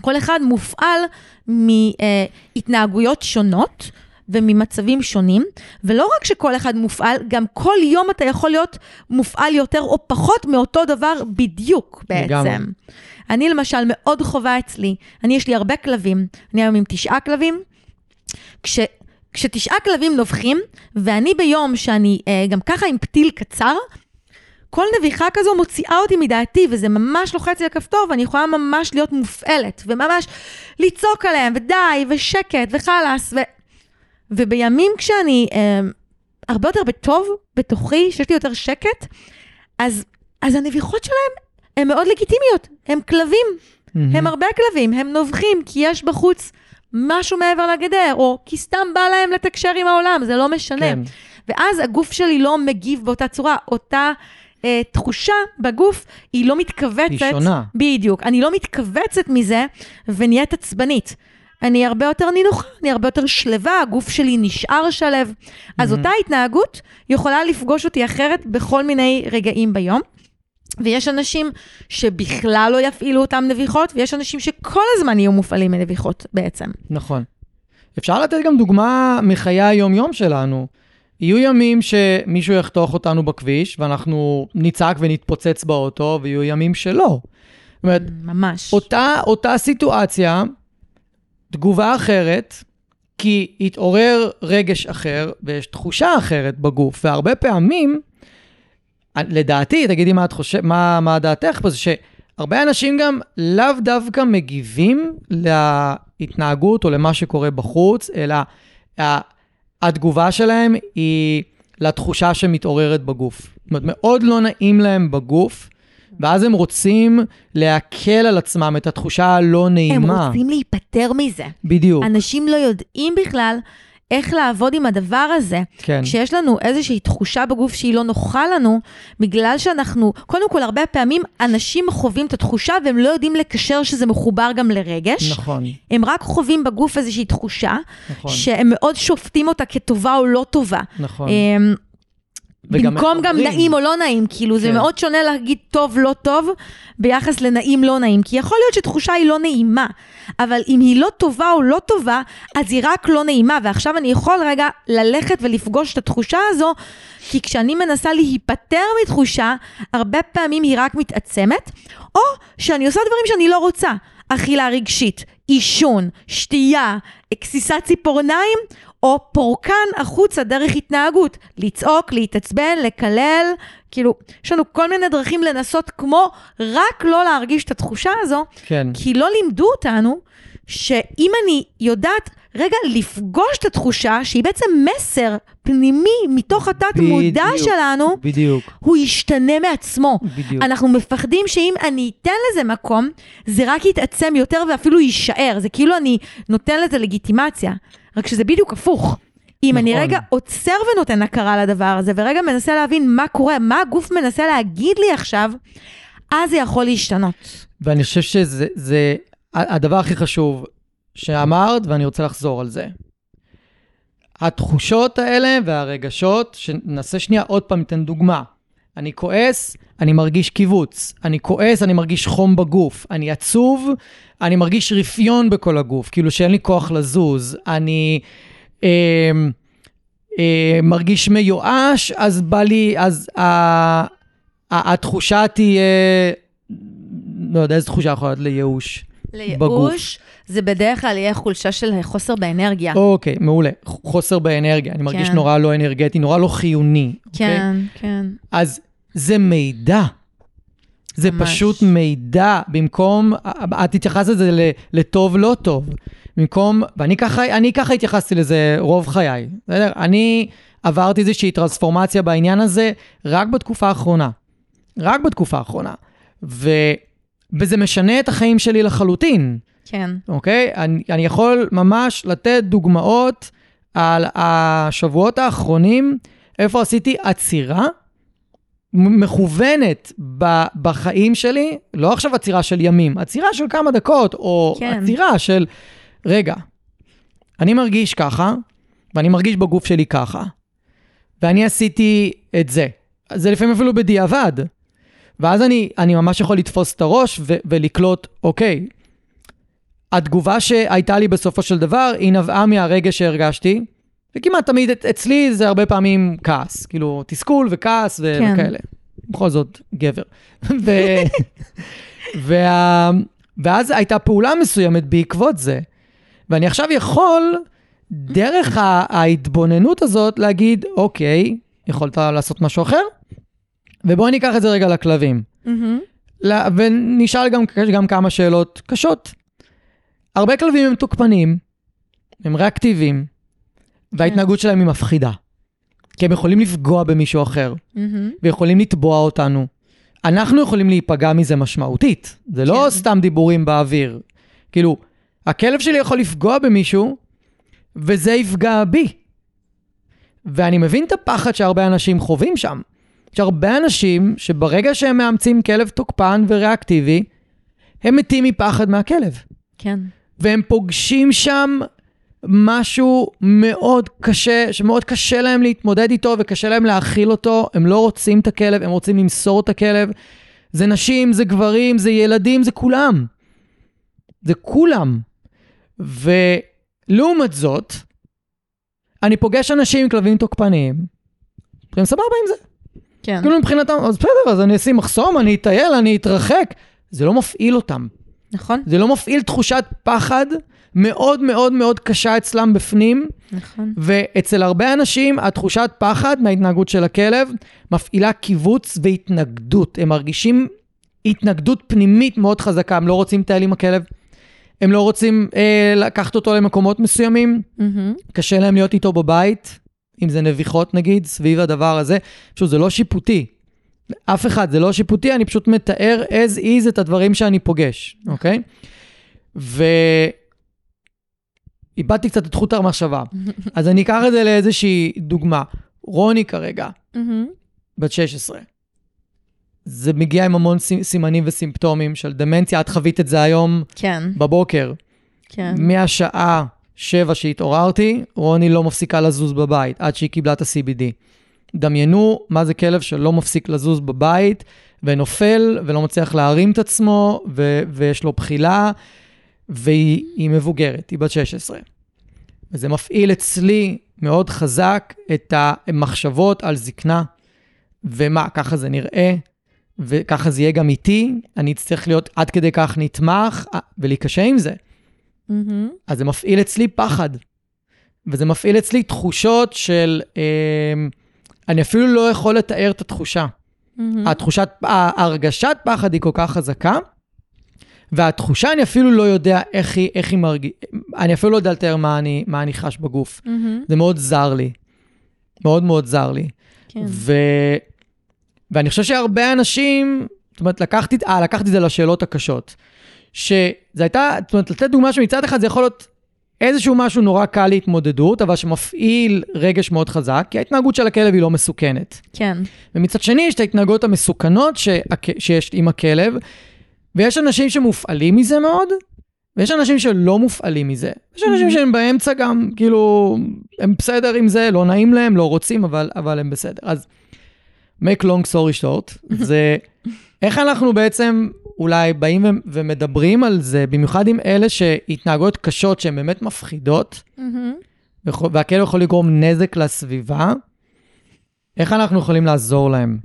כל אחד מופעל מהתנהגויות שונות וממצבים שונים, ולא רק שכל אחד מופעל, גם כל יום אתה יכול להיות מופעל יותר או פחות מאותו דבר בדיוק בעצם. לגמרי. אני למשל מאוד חווה אצלי, אני יש לי הרבה כלבים, אני היום עם תשעה כלבים, כש... כשתשעה כלבים נובחים, ואני ביום שאני אה, גם ככה עם פתיל קצר, כל נביחה כזו מוציאה אותי מדעתי, וזה ממש לוחץ לי הכפתור, ואני יכולה ממש להיות מופעלת, וממש לצעוק עליהם, ודי, ושקט, וחלאס, ו... ובימים כשאני אה, הרבה יותר בטוב בתוכי, שיש לי יותר שקט, אז, אז הנביחות שלהם הן מאוד לגיטימיות, הם כלבים, מהמם. הם הרבה כלבים, הם נובחים, כי יש בחוץ משהו מעבר לגדר, או כי סתם בא להם לתקשר עם העולם, זה לא משנה. כן. ואז הגוף שלי לא מגיב באותה צורה, אותה אה, תחושה בגוף, היא לא מתכווצת. היא שונה. בדיוק. אני לא מתכווצת מזה ונהיית עצבנית. אני הרבה יותר נינוחה, אני הרבה יותר שלווה, הגוף שלי נשאר שלב. אז מהמם. אותה התנהגות יכולה לפגוש אותי אחרת בכל מיני רגעים ביום. ויש אנשים שבכלל לא יפעילו אותם נביחות, ויש אנשים שכל הזמן יהיו מופעלים מנביחות בעצם. נכון. אפשר לתת גם דוגמה מחיי היום-יום שלנו. יהיו ימים שמישהו יחתוך אותנו בכביש, ואנחנו נצעק ונתפוצץ באוטו, ויהיו ימים שלא. זאת אומרת, ממש. אותה, אותה סיטואציה, תגובה אחרת, כי התעורר רגש אחר ויש תחושה אחרת בגוף, והרבה פעמים, לדעתי, תגידי מה את חושבת, מה, מה דעתך פה, זה שהרבה אנשים גם לאו דווקא מגיבים להתנהגות או למה שקורה בחוץ, אלא התגובה שלהם היא לתחושה שמתעוררת בגוף. זאת אומרת, מאוד לא נעים להם בגוף, ואז הם רוצים להקל על עצמם את התחושה הלא הם נעימה. רוצים להיפטר מזה. בדיוק, אנשים לא יודעים בכלל איך לעבוד עם הדבר הזה. כן. כשיש לנו איזושהי תחושה בגוף שהיא לא נוחה לנו, בגלל שאנחנו, קודם כל, הרבה פעמים אנשים חווים את התחושה והם לא יודעים לקשר שזה מחובר גם לרגש. נכון, הם רק חווים בגוף איזושהי תחושה, נכון, שהם מאוד שופטים אותה כטובה או לא טובה. נכון. אמ, במקום גם. נעים או לא נעים, כאילו זה כן. מאוד שונה להגיד טוב, לא טוב, ביחס לנעים, לא נעים. כי יכול להיות שתחושה היא לא נעימה, אבל אם היא לא טובה או לא טובה, אז היא רק לא נעימה. ועכשיו אני יכול רגע ללכת ולפגוש את התחושה הזו, כי כשאני מנסה להיפטר מתחושה, הרבה פעמים היא רק מתעצמת, או שאני עושה דברים שאני לא רוצה. אכילה רגשית, עישון, שתייה, כסיסת ציפורניים, או פורקן החוצה דרך התנהגות. לצעוק, להתעצבן, לקלל, כאילו, יש לנו כל מיני דרכים לנסות כמו רק לא להרגיש את התחושה הזו, כן, כי לא לימדו אותנו שאם אני יודעת רגע לפגוש את התחושה, שהיא בעצם מסר פנימי מתוך התת מודע בדיוק. שלנו, בדיוק, הוא ישתנה מעצמו. בדיוק. אנחנו מפחדים שאם אני אתן לזה מקום, זה רק יתעצם יותר ואפילו יישאר. זה כאילו אני נותן לזה לגיטימציה. רק שזה בדיוק הפוך. אם אני נכון. רגע עוצר ונותן הכרה לדבר הזה, ורגע מנסה להבין מה קורה, מה הגוף מנסה להגיד לי עכשיו, אז זה יכול להשתנות. ואני חושב שזה זה הדבר הכי חשוב שאמרת, ואני רוצה לחזור על זה. התחושות האלה והרגשות, שנעשה שנייה עוד פעם, ניתן דוגמה. אני כועס, אני מרגיש קיבוץ. אני כועס, אני מרגיש חום בגוף. אני עצוב, אני מרגיש רפיון בכל הגוף, כאילו שאין לי כוח לזוז. אני אה, אה, מרגיש מיואש, אז בא לי, אז ה, התחושה תהיה, לא יודע איזה תחושה יכולה להיות לייאוש. בגוף. לייאוש, זה בדרך כלל יהיה חולשה של חוסר באנרגיה. אוקיי, מעולה. חוסר באנרגיה, אני מרגיש כן. נורא לא אנרגטי, נורא לא חיוני. אוקיי? כן, כן. אז זה מידע. זה ממש. פשוט מידע, במקום, את התייחסת לזה לטוב לא טוב. במקום, ואני ככה, אני ככה התייחסתי לזה רוב חיי, בסדר? אני עברתי איזושהי טרנספורמציה בעניין הזה רק בתקופה האחרונה. רק בתקופה האחרונה. ו, וזה משנה את החיים שלי לחלוטין. כן. אוקיי? אני, אני יכול ממש לתת דוגמאות על השבועות האחרונים, איפה עשיתי עצירה מכוונת ב, בחיים שלי, לא עכשיו עצירה של ימים, עצירה של כמה דקות, או כן. עצירה של, רגע, אני מרגיש ככה, ואני מרגיש בגוף שלי ככה, ואני עשיתי את זה. זה לפעמים אפילו בדיעבד. ואז אני, אני ממש יכול לתפוס את הראש ו- ולקלוט, אוקיי, התגובה שהייתה לי בסופו של דבר, היא נבעה מהרגע שהרגשתי, וכמעט תמיד אצלי זה הרבה פעמים כעס, כאילו תסכול וכעס ו- כן. וכאלה. בכל זאת, גבר. ו... וה... ואז הייתה פעולה מסוימת בעקבות זה. ואני עכשיו יכול, דרך ההתבוננות הזאת, להגיד, אוקיי, יכולת לעשות משהו אחר? ובואי ניקח את זה רגע לכלבים. מהמם. לה- ונשאל גם, גם כמה שאלות קשות. הרבה כלבים הם תוקפנים, הם ריאקטיביים, וההתנהגות שלהם היא מפחידה. כי הם יכולים לפגוע במישהו אחר, מהמם. ויכולים לתבוע אותנו. אנחנו יכולים להיפגע מזה משמעותית. זה לא כן. סתם דיבורים באוויר. כאילו, הכלב שלי יכול לפגוע במישהו, וזה יפגע בי. ואני מבין את הפחד שהרבה אנשים חווים שם. יש הרבה אנשים שברגע שהם מאמצים כלב תוקפן וריאקטיבי, הם מתים מפחד מהכלב. כן. והם פוגשים שם משהו מאוד קשה, שמאוד קשה להם להתמודד איתו וקשה להם להכיל אותו. הם לא רוצים את הכלב, הם רוצים למסור את הכלב. זה נשים, זה גברים, זה ילדים, זה כולם. זה כולם. ולעומת זאת, אני פוגש אנשים עם כלבים תוקפניים, והם סבבה עם זה. כן. כאילו מבחינתם, אז בסדר, אז אני אשים מחסום, אני אטייל, אני אתרחק. זה לא מפעיל אותם. נכון, זה לא מפעיל תחושת פחד מאוד מאוד מאוד קשה אצלם בפנים, נכון. ואצל הרבה אנשים התחושת פחד מההתנהגות של הכלב מפעילה קיבוץ והתנגדות. הם מרגישים התנגדות פנימית מאוד חזקה, הם לא רוצים לטייל עם הכלב, הם לא רוצים אה, לקחת אותו למקומות מסוימים, מהמם. קשה להם להיות איתו בבית, אם זה נביחות נגיד, סביב הדבר הזה. פשוט זה לא שיפוטי. אף אחד, זה לא שיפוטי, אני פשוט מתאר as is את הדברים שאני פוגש, אוקיי? ו... איבדתי קצת את חוט המחשבה. אז אני אקח את זה לאיזושהי דוגמה. רוני כרגע. בת 16. זה מגיע עם המון סימ- סימנים וסימפטומים של דמנציה, את חווית את זה היום כן, בבוקר. כן. מהשעה שבע שהתעוררתי, רוני לא מפסיקה לזוז בבית עד שהיא קיבלה את ה-CBD. דמיינו מה זה כלב שלא מפסיק לזוז בבית ונופל ולא מצליח להרים את עצמו ו- ויש לו בחילה והיא היא מבוגרת, היא בת 16. וזה מפעיל אצלי מאוד חזק את המחשבות על זקנה ומה, ככה זה נראה וככה זה יהיה גם איתי, אני אצטרך להיות עד כדי כך נתמך אה, ולהיקשה עם זה. מהמם. אז זה מפעיל אצלי פחד. וזה מפעיל אצלי תחושות של... אה, אני אפילו לא יכול לתאר את התחושה. מהמם. התחושת, ההרגשת פחד היא כל כך חזקה, והתחושה, אני אפילו לא יודע איך היא, איך היא מרגישה, אני אפילו לא יודע לתאר מה אני, מה אני חש בגוף. מהמם. זה מאוד זר לי. מאוד מאוד זר לי. כן. ו... ואני חושב שהרבה אנשים, זאת אומרת, לקחתי, אה, לקחתי את זה לשאלות הקשות. שזה הייתה, זאת אומרת, לתת דוגמה שמצד אחד זה יכול להיות איזשהו משהו נורא קל להתמודדות, אבל שמפעיל רגש מאוד חזק, כי ההתנהגות של הכלב היא לא מסוכנת. כן. ומצד שני, יש את ההתנהגויות המסוכנות שהכ... שיש עם הכלב, ויש אנשים שמופעלים מזה מאוד, ויש אנשים שלא מופעלים מזה. יש אנשים שהם באמצע גם, כאילו, הם בסדר עם זה, לא נעים להם, לא רוצים, אבל, אבל הם בסדר. אז make long story short, זה איך אנחנו בעצם אולי באים ומדברים על זה, במיוחד עם אלה שהתנהגויות קשות שהן באמת מפחידות. ויכול- והכלב יכול לגרום נזק לסביבה, איך אנחנו יכולים לעזור להם?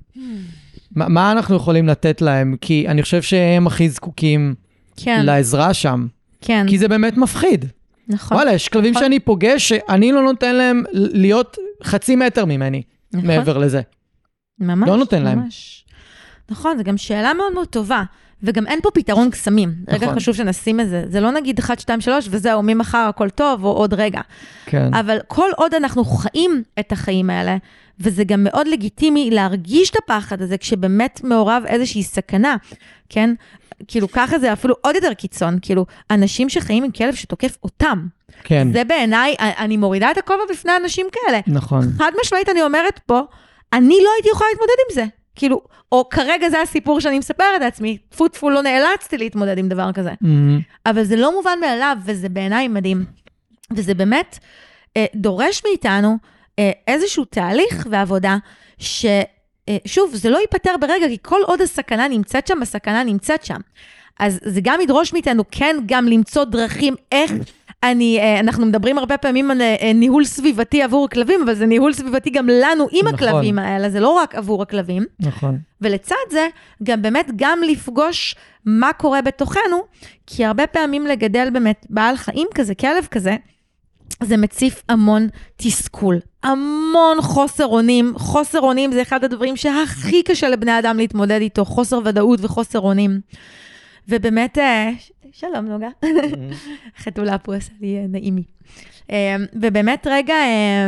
מה, מה אנחנו יכולים לתת להם? כי אני חושב שהם הכי זקוקים כן, לעזרה שם, כן, כי זה באמת מפחיד. נכון. וואלה, יש כלבים נכון. שאני פוגש שאני לא נותן להם להיות חצי מטר ממני, נכון. מעבר לזה. ממש, לא נותן להם. ממש. נכון, זו גם שאלה מאוד מאוד טובה. וגם אין פה פתרון קסמים. רגע נכון. חשוב שנשים את זה. זה לא נגיד 1, 2, 3 וזהו, ממחר הכל טוב, או עוד רגע. כן. אבל כל עוד אנחנו חיים את החיים האלה, וזה גם מאוד לגיטימי להרגיש את הפחד הזה כשבאמת מעורב איזושהי סכנה, כן? כאילו, ככה זה אפילו עוד יותר קיצון, כאילו, אנשים שחיים עם כלב שתוקף אותם. כן, זה בעיניי, אני מורידה את הכובע בפני אנשים כאלה. נכון. חד משמעית אני אומרת פה, אני לא הייתי יכולה להתמודד עם זה. כאילו, או כרגע זה הסיפור שאני מספרת לעצמי, טפו טפו לא נאלצתי להתמודד עם דבר כזה. מהמם. אבל זה לא מובן מאליו, וזה בעיניי מדהים. וזה באמת אה, דורש מאיתנו אה, איזשהו תהליך ועבודה, ששוב, זה לא ייפתר ברגע, כי כל עוד הסכנה נמצאת שם, הסכנה נמצאת שם. אז זה גם ידרוש מאיתנו כן גם למצוא דרכים איך אני, אה, אנחנו מדברים הרבה פעמים על אה, ניהול סביבתי עבור כלבים, אבל זה ניהול סביבתי גם לנו עם נכון. הכלבים האלה, זה לא רק עבור הכלבים. נכון. ולצד זה, גם באמת גם לפגוש מה קורה בתוכנו, כי הרבה פעמים לגדל באמת בעל חיים כזה, כלב כזה, זה מציף המון תסכול, המון חוסר אונים. חוסר אונים זה אחד הדברים שהכי קשה לבני אדם להתמודד איתו, חוסר ודאות וחוסר אונים. ובאמת, אה, שלום נוגה, חתולה פה עשה לי אה, נעימי. אה, ובאמת רגע, אה,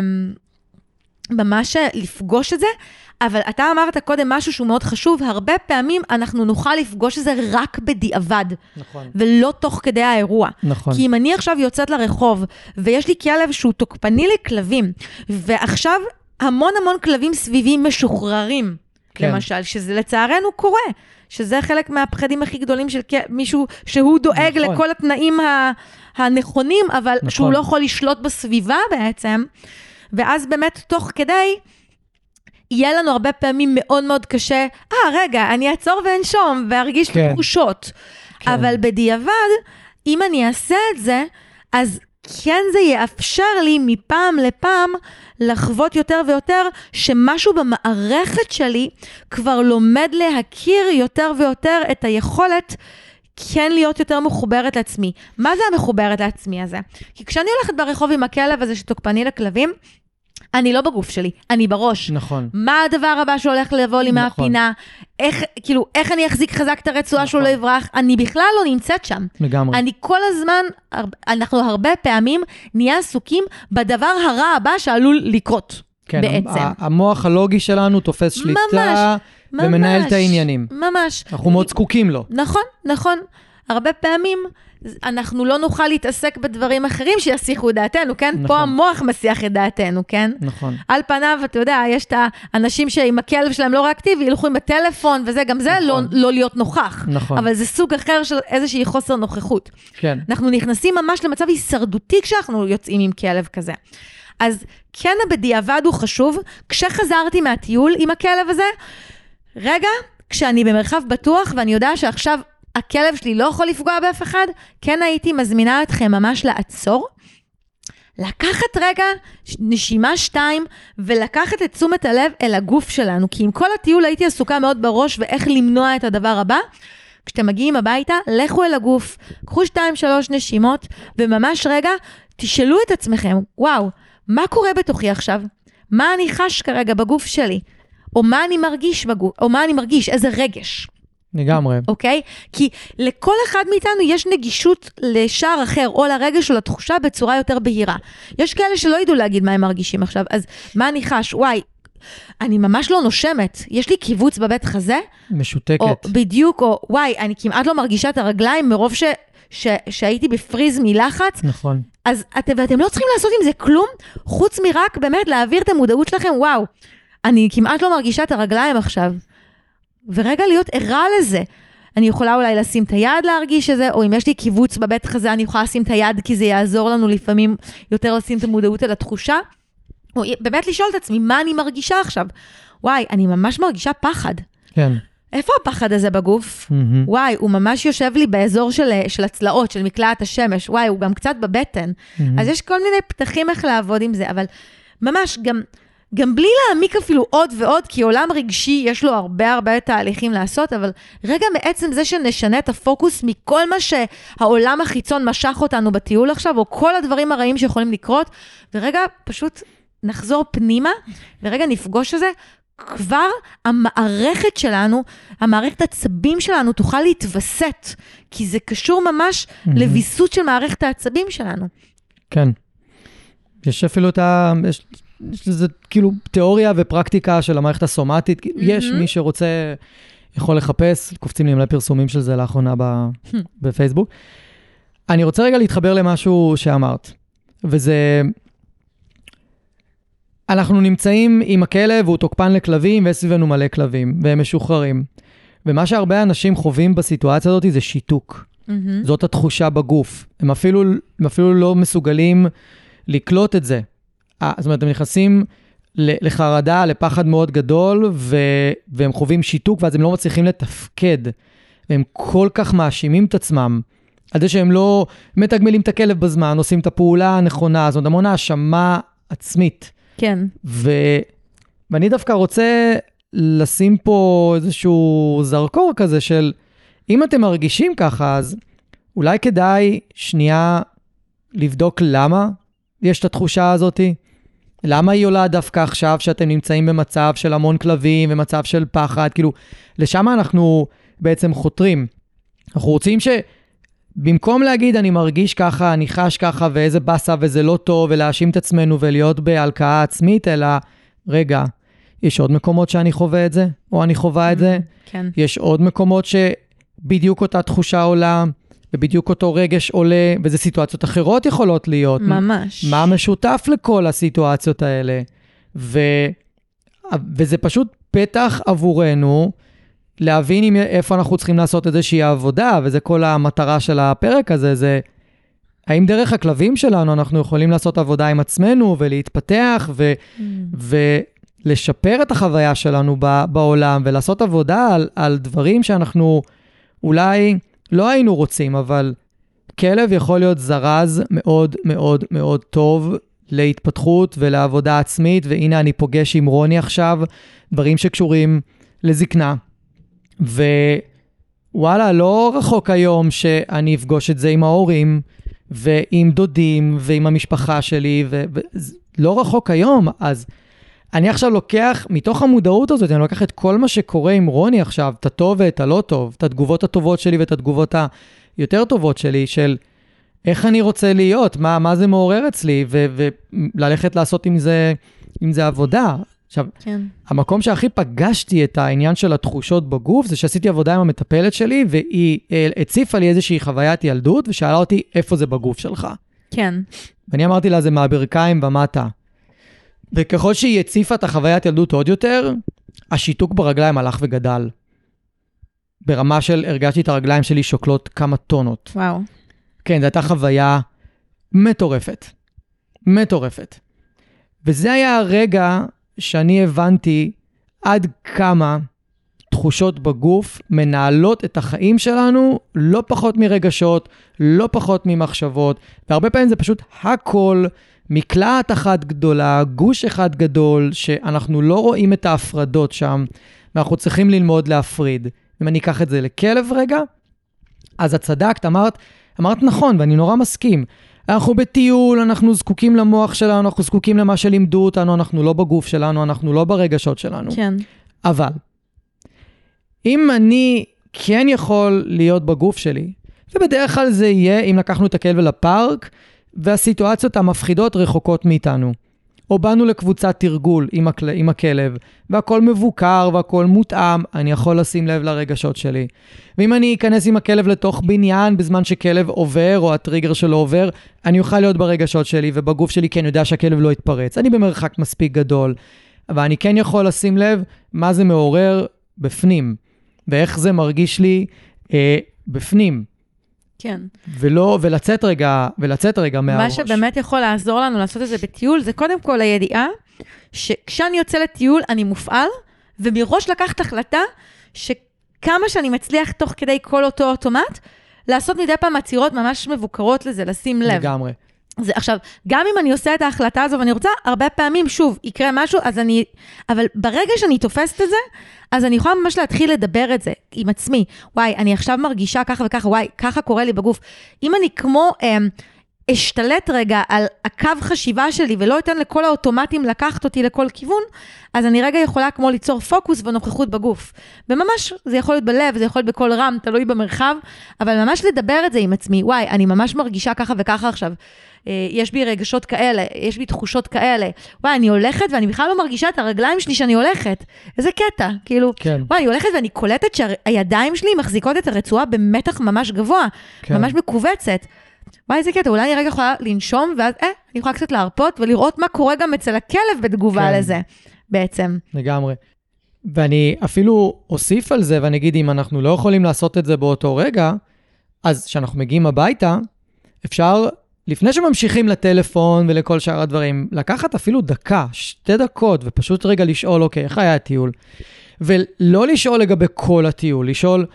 ממש אה, לפגוש את זה, אבל אתה אמרת קודם משהו שהוא מאוד חשוב, הרבה פעמים אנחנו נוכל לפגוש את זה רק בדיעבד, נכון. ולא תוך כדי האירוע. נכון. כי אם אני עכשיו יוצאת לרחוב, ויש לי כלב שהוא תוקפני לכלבים, ועכשיו המון המון כלבים סביבי משוחררים. כן. למשל, שזה לצערנו קורה, שזה חלק מהפחדים הכי גדולים של מישהו שהוא דואג נכון. לכל התנאים ה- הנכונים, אבל נכון. שהוא לא יכול לשלוט בסביבה בעצם, ואז באמת תוך כדי... יהיה לנו הרבה פעמים מאוד מאוד קשה, אה, רגע, אני אעצור ואנשום וארגיש כן. את התחושות. כן. אבל בדיעבד, אם אני אעשה את זה, אז כן זה יאפשר לי מפעם לפעם לחוות יותר ויותר שמשהו במערכת שלי כבר לומד להכיר יותר ויותר את היכולת כן להיות יותר מחוברת לעצמי. מה זה המחוברת לעצמי הזה? כי כשאני הולכת ברחוב עם הכלב הזה שתוקפני לכלבים, אני לא בגוף שלי, אני בראש. נכון. מה הדבר הבא שהולך לבוא לי נכון. מהפינה? איך, כאילו, איך אני אחזיק חזק את הרצועה לא נכון. יברח? אני בכלל לא נמצאת שם. לגמרי. אני כל הזמן, אנחנו הרבה פעמים נהיה עסוקים בדבר הרע הבא שעלול לקרות. כן, בעצם. ה- המוח הלוגי שלנו תופס שליטה ממש, ומנהל את ממש, העניינים. ממש. אנחנו מאוד זקוקים לו. נכון, נכון. הרבה פעמים אנחנו לא נוכל להתעסק בדברים אחרים שיסיחו את דעתנו, כן? נכון. פה המוח מסיח את דעתנו, כן? נכון. על פניו, אתה יודע, יש את האנשים שעם הכלב שלהם לא ריאקטיבי, ילכו עם הטלפון וזה, גם זה לא, נכון. לא להיות נוכח. נכון. אבל זה סוג אחר של איזושהי חוסר נוכחות. כן. אנחנו נכנסים ממש למצב הישרדותי כשאנחנו יוצאים עם כלב כזה. אז כן הבדיעבד הוא חשוב. כשחזרתי מהטיול עם הכלב הזה, רגע, כשאני במרחב בטוח ואני יודעת שעכשיו הכלב שלי לא יכול לפגוע באף אחד, כן הייתי מזמינה אתכם ממש לעצור. לקחת רגע נשימה שתיים ולקחת את תשומת הלב אל הגוף שלנו, כי עם כל הטיול הייתי עסוקה מאוד בראש ואיך למנוע את הדבר הבא. כשאתם מגיעים הביתה, לכו אל הגוף, קחו שתיים שלוש נשימות, וממש רגע תשאלו את עצמכם, וואו, מה קורה בתוכי עכשיו? מה אני חש כרגע בגוף שלי? או מה אני מרגיש בגוף, או מה אני מרגיש, איזה רגש. לגמרי. אוקיי? כי לכל אחד מאיתנו יש נגישות לשער אחר, או לרגש או לתחושה בצורה יותר בהירה. יש כאלה שלא ידעו להגיד מה הם מרגישים עכשיו, אז מה אני חש? וואי, אני ממש לא נושמת, יש לי קיבוץ בבית חזה, משותקת. או בדיוק, או וואי, אני כמעט לא מרגישה את הרגליים מרוב ש... ש... שהייתי בפריז מלחץ, נכון. אז את... ואתם לא צריכים לעשות עם זה כלום, חוץ מרק באמת להעביר את המודעות שלכם, וואו, אני כמעט לא מרגישה את הרגליים עכשיו. ורגע להיות ערה לזה. אני יכולה אולי לשים את היד להרגיש את זה, או אם יש לי קיבוץ בבית חזה, אני יכולה לשים את היד, כי זה יעזור לנו לפעמים יותר לשים את המודעות על התחושה. או באמת לשאול את עצמי, מה אני מרגישה עכשיו? וואי, אני ממש מרגישה פחד. כן. איפה הפחד הזה בגוף? מהמם. וואי, הוא ממש יושב לי באזור של, של הצלעות, של מקלעת השמש. וואי, הוא גם קצת בבטן. מהמם. אז יש כל מיני פתחים איך לעבוד עם זה, אבל ממש גם גם בלי להעמיק אפילו עוד ועוד, כי עולם רגשי, יש לו הרבה הרבה תהליכים לעשות, אבל רגע מעצם זה שנשנה את הפוקוס מכל מה שהעולם החיצון משך אותנו בטיול עכשיו, או כל הדברים הרעים שיכולים לקרות, ורגע פשוט נחזור פנימה, ורגע נפגוש את זה, כבר המערכת שלנו, המערכת העצבים שלנו תוכל להתווסת, כי זה קשור ממש Mhm. לוויסות של מערכת העצבים שלנו. כן. יש אפילו את ה... יש, לזה כאילו תיאוריה ופרקטיקה של המערכת הסומטית. כאילו, יש. מי שרוצה, יכול לחפש, קופצים לי מלא פרסומים של זה לאחרונה ב, בפייסבוק. אני רוצה רגע להתחבר למשהו שאמרת, וזה... אנחנו נמצאים עם הכלב, הוא תוקפן לכלבים, ויש סביבנו מלא כלבים, והם משוחררים. ומה שהרבה אנשים חווים בסיטואציה הזאת זה שיתוק. מהמם. זאת התחושה בגוף. הם אפילו, הם אפילו לא מסוגלים לקלוט את זה. אה, זאת אומרת, הם נכנסים לחרדה, לפחד מאוד גדול, ו- והם חווים שיתוק, ואז הם לא מצליחים לתפקד. והם כל כך מאשימים את עצמם על זה שהם לא מתגמלים את הכלב בזמן, עושים את הפעולה הנכונה, זאת אומרת, המון האשמה עצמית. כן. ו... ואני דווקא רוצה לשים פה איזשהו זרקור כזה של, אם אתם מרגישים ככה, אז אולי כדאי שנייה לבדוק למה יש את התחושה הזאתי. למה היא עולה דווקא עכשיו שאתם נמצאים במצב של המון כלבים ומצב של פחד? כאילו, לשם אנחנו בעצם חותרים. אנחנו רוצים ש... במקום להגיד, אני מרגיש ככה, אני חש ככה, ואיזה באסה וזה לא טוב, ולהאשים את עצמנו ולהיות בהלקאה עצמית, אלא, רגע, יש עוד מקומות שאני חווה את זה, או אני חווה את זה, כן. יש עוד מקומות שבדיוק אותה תחושה עולה, ובדיוק אותו רגש עולה, וזה סיטואציות אחרות יכולות להיות. ממש. מה משותף לכל הסיטואציות האלה? ו... וזה פשוט פתח עבורנו להבין עם... איפה אנחנו צריכים לעשות איזושהי עבודה, וזה כל המטרה של הפרק הזה, זה האם דרך הכלבים שלנו אנחנו יכולים לעשות עבודה עם עצמנו ולהתפתח ו... Mm. ולשפר את החוויה שלנו ב... בעולם ולעשות עבודה על, על דברים שאנחנו אולי לא היינו רוצים, אבל כלב יכול להיות זרז מאוד מאוד מאוד טוב להתפתחות ולעבודה עצמית, והנה אני פוגש עם רוני עכשיו דברים שקשורים לזקנה. ווואלה, לא רחוק היום שאני אפגוש את זה עם ההורים ועם דודים ועם המשפחה שלי, ולא רחוק היום, אז אני עכשיו לוקח, מתוך המודעות הזאת, אני לוקח את כל מה שקורה עם רוני עכשיו, את הטוב ואת הלא טוב, את התגובות הטובות שלי ואת התגובות היותר טובות שלי, של איך אני רוצה להיות, מה, מה זה מעורר אצלי, ו- וללכת לעשות עם זה, עם זה עבודה. עכשיו, כן. המקום שהכי פגשתי את העניין של התחושות בגוף, זה שעשיתי עבודה עם המטפלת שלי, והיא אה, הציפה לי איזושהי חוויית ילדות, ושאלה אותי, איפה זה בגוף שלך? כן. ואני אמרתי לה, זה מהברכיים ומטה. וככל שהיא הציפה את החוויית ילדות עוד יותר, השיתוק ברגליים הלך וגדל. ברמה של, הרגשתי את הרגליים שלי שוקלות כמה טונות. וואו. כן, זו הייתה חוויה מטורפת. מטורפת. וזה היה הרגע שאני הבנתי עד כמה תחושות בגוף מנהלות את החיים שלנו לא פחות מרגשות, לא פחות ממחשבות, והרבה פעמים זה פשוט הכל מקלעת אחת גדולה, גוש אחד גדול, שאנחנו לא רואים את ההפרדות שם, ואנחנו צריכים ללמוד להפריד. אם אני אקח את זה לכלב רגע, אז את צדקת, אמרת, אמרת נכון, ואני נורא מסכים. אנחנו בטיול, אנחנו זקוקים למוח שלנו, אנחנו זקוקים למה שלימדו אותנו, אנחנו לא בגוף שלנו, אנחנו לא ברגשות שלנו. כן. אבל, אם אני כן יכול להיות בגוף שלי, ובדרך כלל זה יהיה אם לקחנו את הכלב לפארק, והסיטואציות המפחידות רחוקות מאיתנו. או באנו לקבוצת תרגול עם, הקל... עם הכלב, והכל מבוקר והכל מותאם, אני יכול לשים לב לרגשות שלי. ואם אני אכנס עם הכלב לתוך בניין בזמן שכלב עובר, או הטריגר שלו עובר, אני אוכל להיות ברגשות שלי ובגוף שלי, כי אני יודע שהכלב לא יתפרץ. אני במרחק מספיק גדול, אבל אני כן יכול לשים לב מה זה מעורר בפנים, ואיך זה מרגיש לי אה, בפנים. כן. ולא, ולצאת רגע, ולצאת רגע מהראש. מה שבאמת יכול לעזור לנו לעשות את זה בטיול, זה קודם כל הידיעה שכשאני יוצא לטיול אני מופעל, ומראש לקחת החלטה שכמה שאני מצליח תוך כדי כל אותו אוטומט, לעשות מדי פעם עצירות ממש מבוקרות לזה, לשים לב. לגמרי. זה, עכשיו, גם אם אני עושה את ההחלטה הזו ואני רוצה, הרבה פעמים, שוב, יקרה משהו, אז אני... אבל ברגע שאני תופסת את זה, אז אני יכולה ממש להתחיל לדבר את זה עם עצמי. וואי, אני עכשיו מרגישה ככה וככה, וואי, ככה קורה לי בגוף. אם אני כמו... אה, אשתלט רגע על הקו חשיבה שלי ולא אתן לכל האוטומטים לקחת אותי לכל כיוון, אז אני רגע יכולה כמו ליצור פוקוס ונוכחות בגוף. וממש, זה יכול להיות בלב, זה יכול להיות בכל רם, תלוי במרחב, אבל ממש לדבר את זה עם עצמי, וואי, אני ממש מרגישה ככה וככה עכשיו. אה, יש בי רגשות כאלה, יש בי תחושות כאלה. וואי, אני הולכת ואני בכלל לא מרגישה את הרגליים שלי שאני הולכת. איזה קטע, כאילו, כן. וואי, אני הולכת ואני קולטת שהידיים שלי מחזיקות את הרצועה במתח ממש גבוה, כן. ממש מכווצת. וואי, איזה קטע, אולי אני רגע יכולה לנשום, ואז, אה, אני יכולה קצת להרפות ולראות מה קורה גם אצל הכלב בתגובה כן. לזה, בעצם. לגמרי. ואני אפילו אוסיף על זה ואני אגיד, אם אנחנו לא יכולים לעשות את זה באותו רגע, אז כשאנחנו מגיעים הביתה, אפשר, לפני שממשיכים לטלפון ולכל שאר הדברים, לקחת אפילו דקה, שתי דקות, ופשוט רגע לשאול, אוקיי, איך היה הטיול? ולא לשאול לגבי כל הטיול, לשאול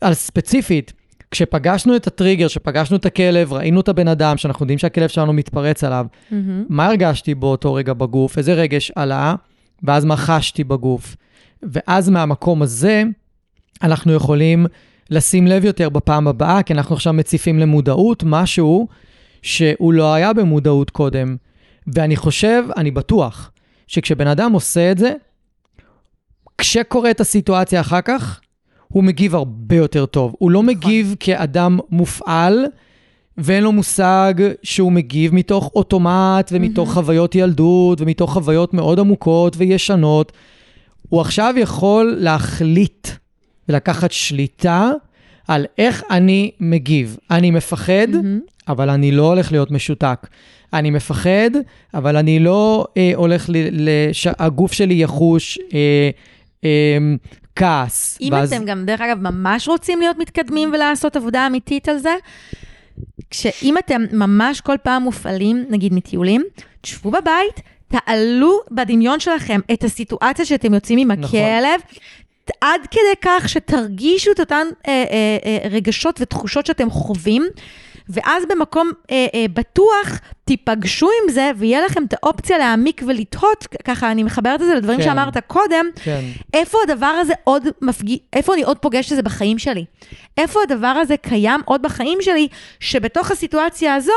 על ספציפית, כשפגשנו את הטריגר, כשפגשנו את הכלב, ראינו את הבן אדם, שאנחנו יודעים שהכלב שלנו מתפרץ עליו, מה הרגשתי באותו רגע בגוף, איזה רגש עלה, ואז מה חשתי בגוף. ואז מהמקום הזה, אנחנו יכולים לשים לב יותר בפעם הבאה, כי אנחנו עכשיו מציפים למודעות משהו שהוא לא היה במודעות קודם. ואני חושב, אני בטוח, שכשבן אדם עושה את זה, כשקורית הסיטואציה אחר כך, הוא מגיב הרבה יותר טוב. הוא לא מגיב כאדם מופעל, ואין לו מושג שהוא מגיב מתוך אוטומט ומתוך מהמם. חוויות ילדות ומתוך חוויות מאוד עמוקות וישנות. הוא עכשיו יכול להחליט ולקחת שליטה על איך אני מגיב. אני מפחד, מהמם. אבל אני לא הולך להיות משותק. אני מפחד, אבל אני לא אה, הולך, ל- לש... הגוף שלי יחוש אה, אה, כעס. אם אתם גם, דרך אגב, ממש רוצים להיות מתקדמים ולעשות עבודה אמיתית על זה, כשאם אתם ממש כל פעם מופעלים, נגיד מטיולים, תשבו בבית, תעלו בדמיון שלכם את הסיטואציה שאתם יוצאים עם נכון. הכלב, עד כדי כך שתרגישו את אותן אה, אה, אה, רגשות ותחושות שאתם חווים. ואז במקום אה, אה, בטוח תיפגשו עם זה, ויהיה לכם את האופציה להעמיק ולתהות, ככה אני מחברת את זה לדברים כן. שאמרת קודם, כן, איפה הדבר הזה עוד מפגיש, איפה אני עוד פוגשת את זה בחיים שלי? איפה הדבר הזה קיים עוד בחיים שלי, שבתוך הסיטואציה הזו,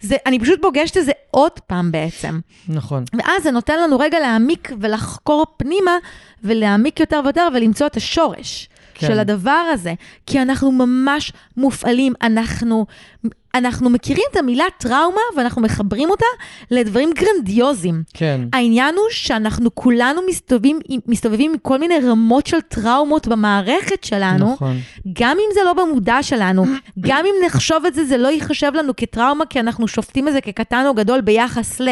זה, אני פשוט פוגשת את זה עוד פעם בעצם. נכון. ואז זה נותן לנו רגע להעמיק ולחקור פנימה, ולהעמיק יותר ויותר ולמצוא את השורש. כן. של הדבר הזה, כי אנחנו ממש מופעלים, אנחנו, אנחנו מכירים את המילה טראומה ואנחנו מחברים אותה לדברים גרנדיוזיים. כן, העניין הוא שאנחנו כולנו מסתובבים, מסתובבים עם כל מיני רמות של טראומות במערכת שלנו, נכון. גם אם זה לא במודע שלנו, גם אם נחשוב את זה, זה לא ייחשב לנו כטראומה, כי אנחנו שופטים את זה כקטן או גדול ביחס ל...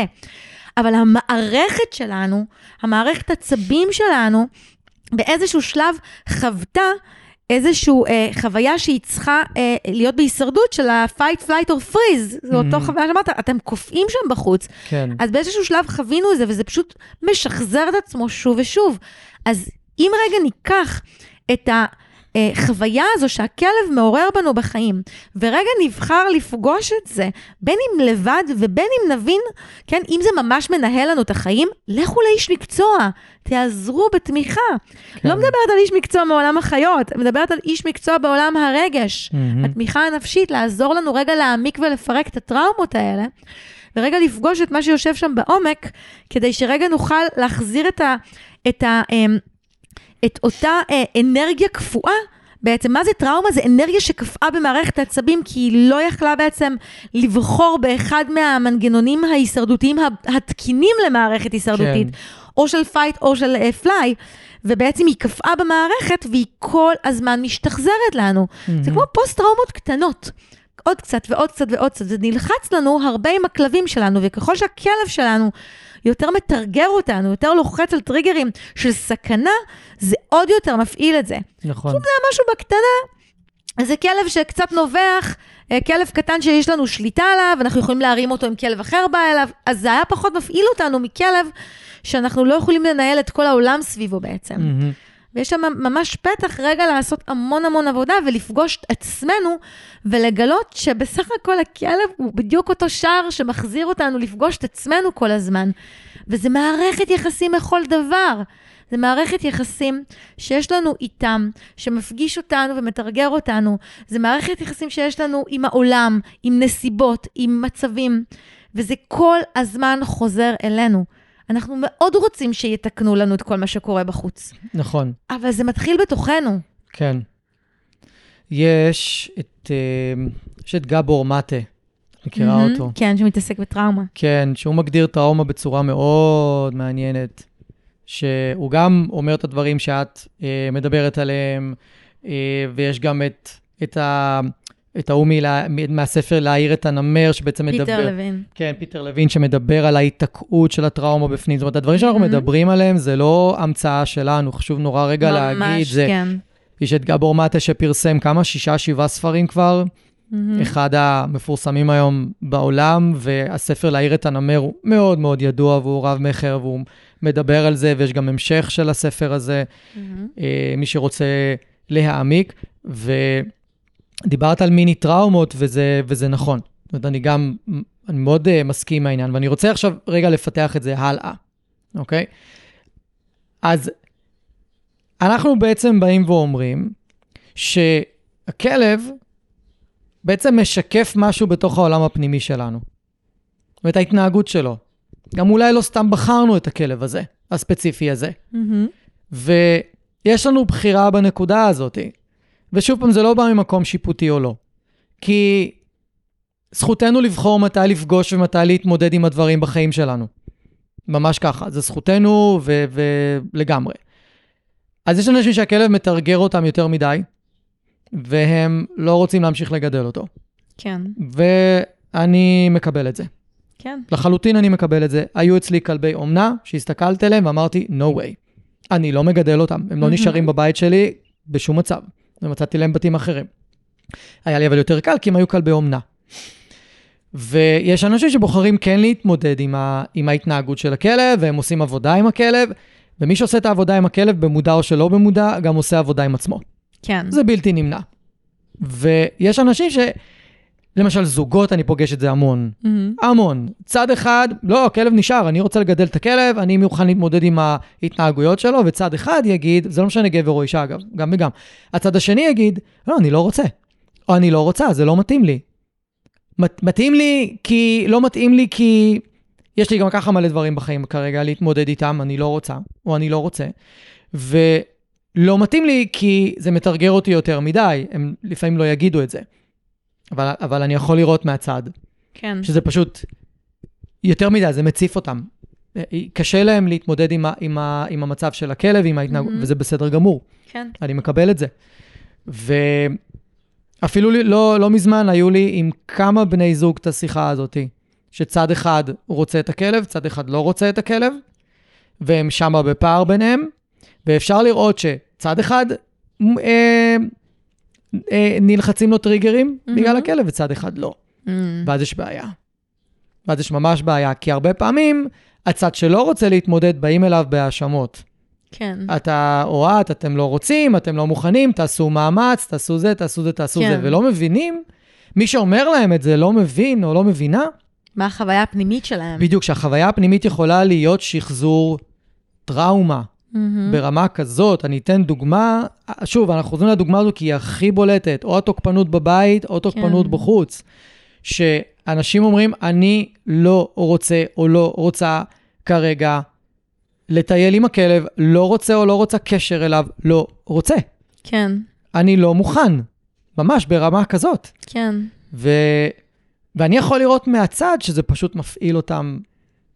אבל המערכת שלנו, המערכת עצבים שלנו, באיזשהו שלב חוותה איזושהי אה, חוויה שהיא צריכה אה, להיות בהישרדות של ה-fight, flight or freeze. זו אותו. חוויה שאמרת, אתם קופאים שם בחוץ. כן, אז באיזשהו שלב חווינו את זה, וזה פשוט משחזר את עצמו שוב ושוב. אז אם רגע ניקח את החוויה הזו שהכלב מעורר בנו בחיים, ורגע נבחר לפגוש את זה, בין אם לבד ובין אם נבין, כן, אם זה ממש מנהל לנו את החיים, לכו לאיש מקצוע, תעזרו בתמיכה. כן. לא מדברת על איש מקצוע מעולם החיות, מדברת על איש מקצוע בעולם הרגש. מהמם. התמיכה הנפשית, לעזור לנו רגע להעמיק ולפרק את הטראומות האלה, ורגע לפגוש את מה שיושב שם בעומק, כדי שרגע נוכל להחזיר את, ה, את, ה, אמ, את אותה אה, אנרגיה קפואה. בעצם, מה זה טראומה? זה אנרגיה שקפאה במערכת העצבים, כי היא לא יכלה בעצם לבחור באחד מהמנגנונים ההישרדותיים התקינים למערכת הישרדותית, כן. או של fight או של flight, ובעצם היא קפאה במערכת והיא כל הזמן משתחזרת לנו. זה כמו פוסט-טראומות קטנות. עוד קצת ועוד קצת ועוד קצת. זה נלחץ לנו הרבה עם הכלבים שלנו, וככל שהכלב שלנו יותר מתרגר אותנו, יותר לוחץ על טריגרים של סכנה, זה עוד יותר מפעיל את זה. נכון. משהו בקטנה, זה כלב שקצת נובח, אה, כלב קטן שיש לנו שליטה עליו, אנחנו יכולים להרים אותו אם כלב אחר בא אליו, אז זה היה פחות מפעיל אותנו מכלב שאנחנו לא יכולים לנהל את כל העולם סביבו בעצם. מהמם. ויש שם ממש פתח רגע לעשות המון המון עבודה ולפגוש את עצמנו ולגלות שבסך הכל הכלב הוא בדיוק אותו שער שמחזיר אותנו לפגוש את עצמנו כל הזמן. וזה מערכת יחסים לכל דבר. זה מערכת יחסים שיש לנו איתם, שמפגיש אותנו ומתרגר אותנו. זה מערכת יחסים שיש לנו עם העולם, עם נסיבות, עם מצבים, וזה כל הזמן חוזר אלינו. אנחנו מאוד רוצים שיתקנו לנו את כל מה שקורה בחוץ. נכון. אבל זה מתחיל בתוכנו. כן. יש את, אה, יש את גבור מטה, מכירה מהמם. אותו? כן, שמתעסק בטראומה. כן, שהוא מגדיר טראומה בצורה מאוד מעניינת, שהוא גם אומר את הדברים שאת אה, מדברת עליהם, אה, ויש גם את, את, ה, את ההוא מלה, מהספר להעיר את הנמר, שבעצם מדבר... פיטר לוין. כן, פיטר לוין, שמדבר על ההיתקעות של הטראומה בפנים. זאת אומרת, הדברים שאנחנו מהמם. מדברים עליהם זה לא המצאה שלנו, חשוב נורא רגע להגיד, ממש, זה, כן. יש את גבור מטה שפרסם כמה? שישה, שבעה ספרים כבר, מהמם. אחד המפורסמים היום בעולם, והספר להעיר את הנמר הוא מאוד מאוד ידוע והוא רב-מכר והוא מדבר על זה, ויש גם המשך של הספר הזה, מהמם. אה, מי שרוצה להעמיק. ודיברת על מיני טראומות, וזה, וזה נכון. זאת אומרת, אני גם, אני מאוד uh, מסכים עם העניין, ואני רוצה עכשיו רגע לפתח את זה הלאה, אוקיי? אז אנחנו בעצם באים ואומרים שהכלב בעצם משקף משהו בתוך העולם הפנימי שלנו, ואת ההתנהגות שלו. גם אולי לא סתם בחרנו את הכלב הזה, הספציפי הזה. מהמם. ויש לנו בחירה בנקודה הזאת. ושוב פעם, זה לא בא ממקום שיפוטי או לא. כי זכותנו לבחור מתי לפגוש ומתי להתמודד עם הדברים בחיים שלנו. ממש ככה, זה זכותנו ו- ולגמרי. אז יש אנשים שהכלב מתרגר אותם יותר מדי, והם לא רוצים להמשיך לגדל אותו. כן, ואני מקבל את זה. כן. לחלוטין אני מקבל את זה. היו אצלי כלבי אומנה שהסתכלתי עליהם ואמרתי, no way. אני לא מגדל אותם, הם לא. נשארים בבית שלי בשום מצב. ומצאתי להם בתים אחרים. היה לי אבל יותר קל, כי הם היו כלבי אומנה. ויש אנשים שבוחרים כן להתמודד עם, ה, עם ההתנהגות של הכלב, והם עושים עבודה עם הכלב, ומי שעושה את העבודה עם הכלב, במודע או שלא במודע, גם עושה עבודה עם עצמו. כן. זה בלתי נמנע. ויש אנשים ש... למשל, זוגות, אני פוגש את זה המון. מהמם. המון. צד אחד, לא, הכלב נשאר, אני רוצה לגדל את הכלב, אני מוכן להתמודד עם ההתנהגויות שלו, וצד אחד יגיד, זה לא משנה גבר או אישה אגב, גם וגם. הצד השני יגיד, לא, אני לא רוצה. או אני לא רוצה, זה לא מתאים לי. מת, מתאים לי כי, לא מתאים לי כי יש לי גם ככה מלא דברים בחיים כרגע להתמודד איתם, אני לא רוצה, או אני לא רוצה. ולא מתאים לי כי זה מתרגר אותי יותר מדי, הם לפעמים לא יגידו את זה. אבל, אבל אני יכול לראות מהצד. כן. שזה פשוט יותר מדי, זה מציף אותם. אה, קשה להם להתמודד עם, ה, עם, ה, עם המצב של הכלב, עם ההתנהגות, מהמם. וזה בסדר גמור, כן. אני מקבל את זה. ואפילו לי- לא, לא מזמן היו לי עם כמה בני זוג את השיחה הזאת, שצד אחד רוצה את הכלב, צד אחד לא רוצה את הכלב, והם שמה בפער ביניהם, ואפשר לראות שצד אחד אה, אה, נלחצים לו טריגרים מהמם. בגלל הכלב, וצד אחד לא. מהמם. ואז יש בעיה. ואז יש ממש בעיה, כי הרבה פעמים הצד שלא רוצה להתמודד, באים אליו בהאשמות. כן. אתה או את, אתם לא רוצים, אתם לא מוכנים, תעשו מאמץ, תעשו זה, תעשו זה, תעשו כן. זה, ולא מבינים, מי שאומר להם את זה לא מבין או לא מבינה, מה החוויה הפנימית שלהם? בדיוק, שהחוויה הפנימית יכולה להיות שחזור טראומה מהמם. ברמה כזאת. אני אתן דוגמה, שוב, אנחנו חוזרים לדוגמה הזו כי היא הכי בולטת, או התוקפנות בבית, או תוקפנות כן. בחוץ. שאנשים אומרים, אני לא רוצה או לא רוצה כרגע לטייל עם הכלב, לא רוצה או לא רוצה קשר אליו, לא רוצה. כן. אני לא מוכן, ממש ברמה כזאת. כן. ו... ואני יכול לראות מהצד שזה פשוט מפעיל אותם,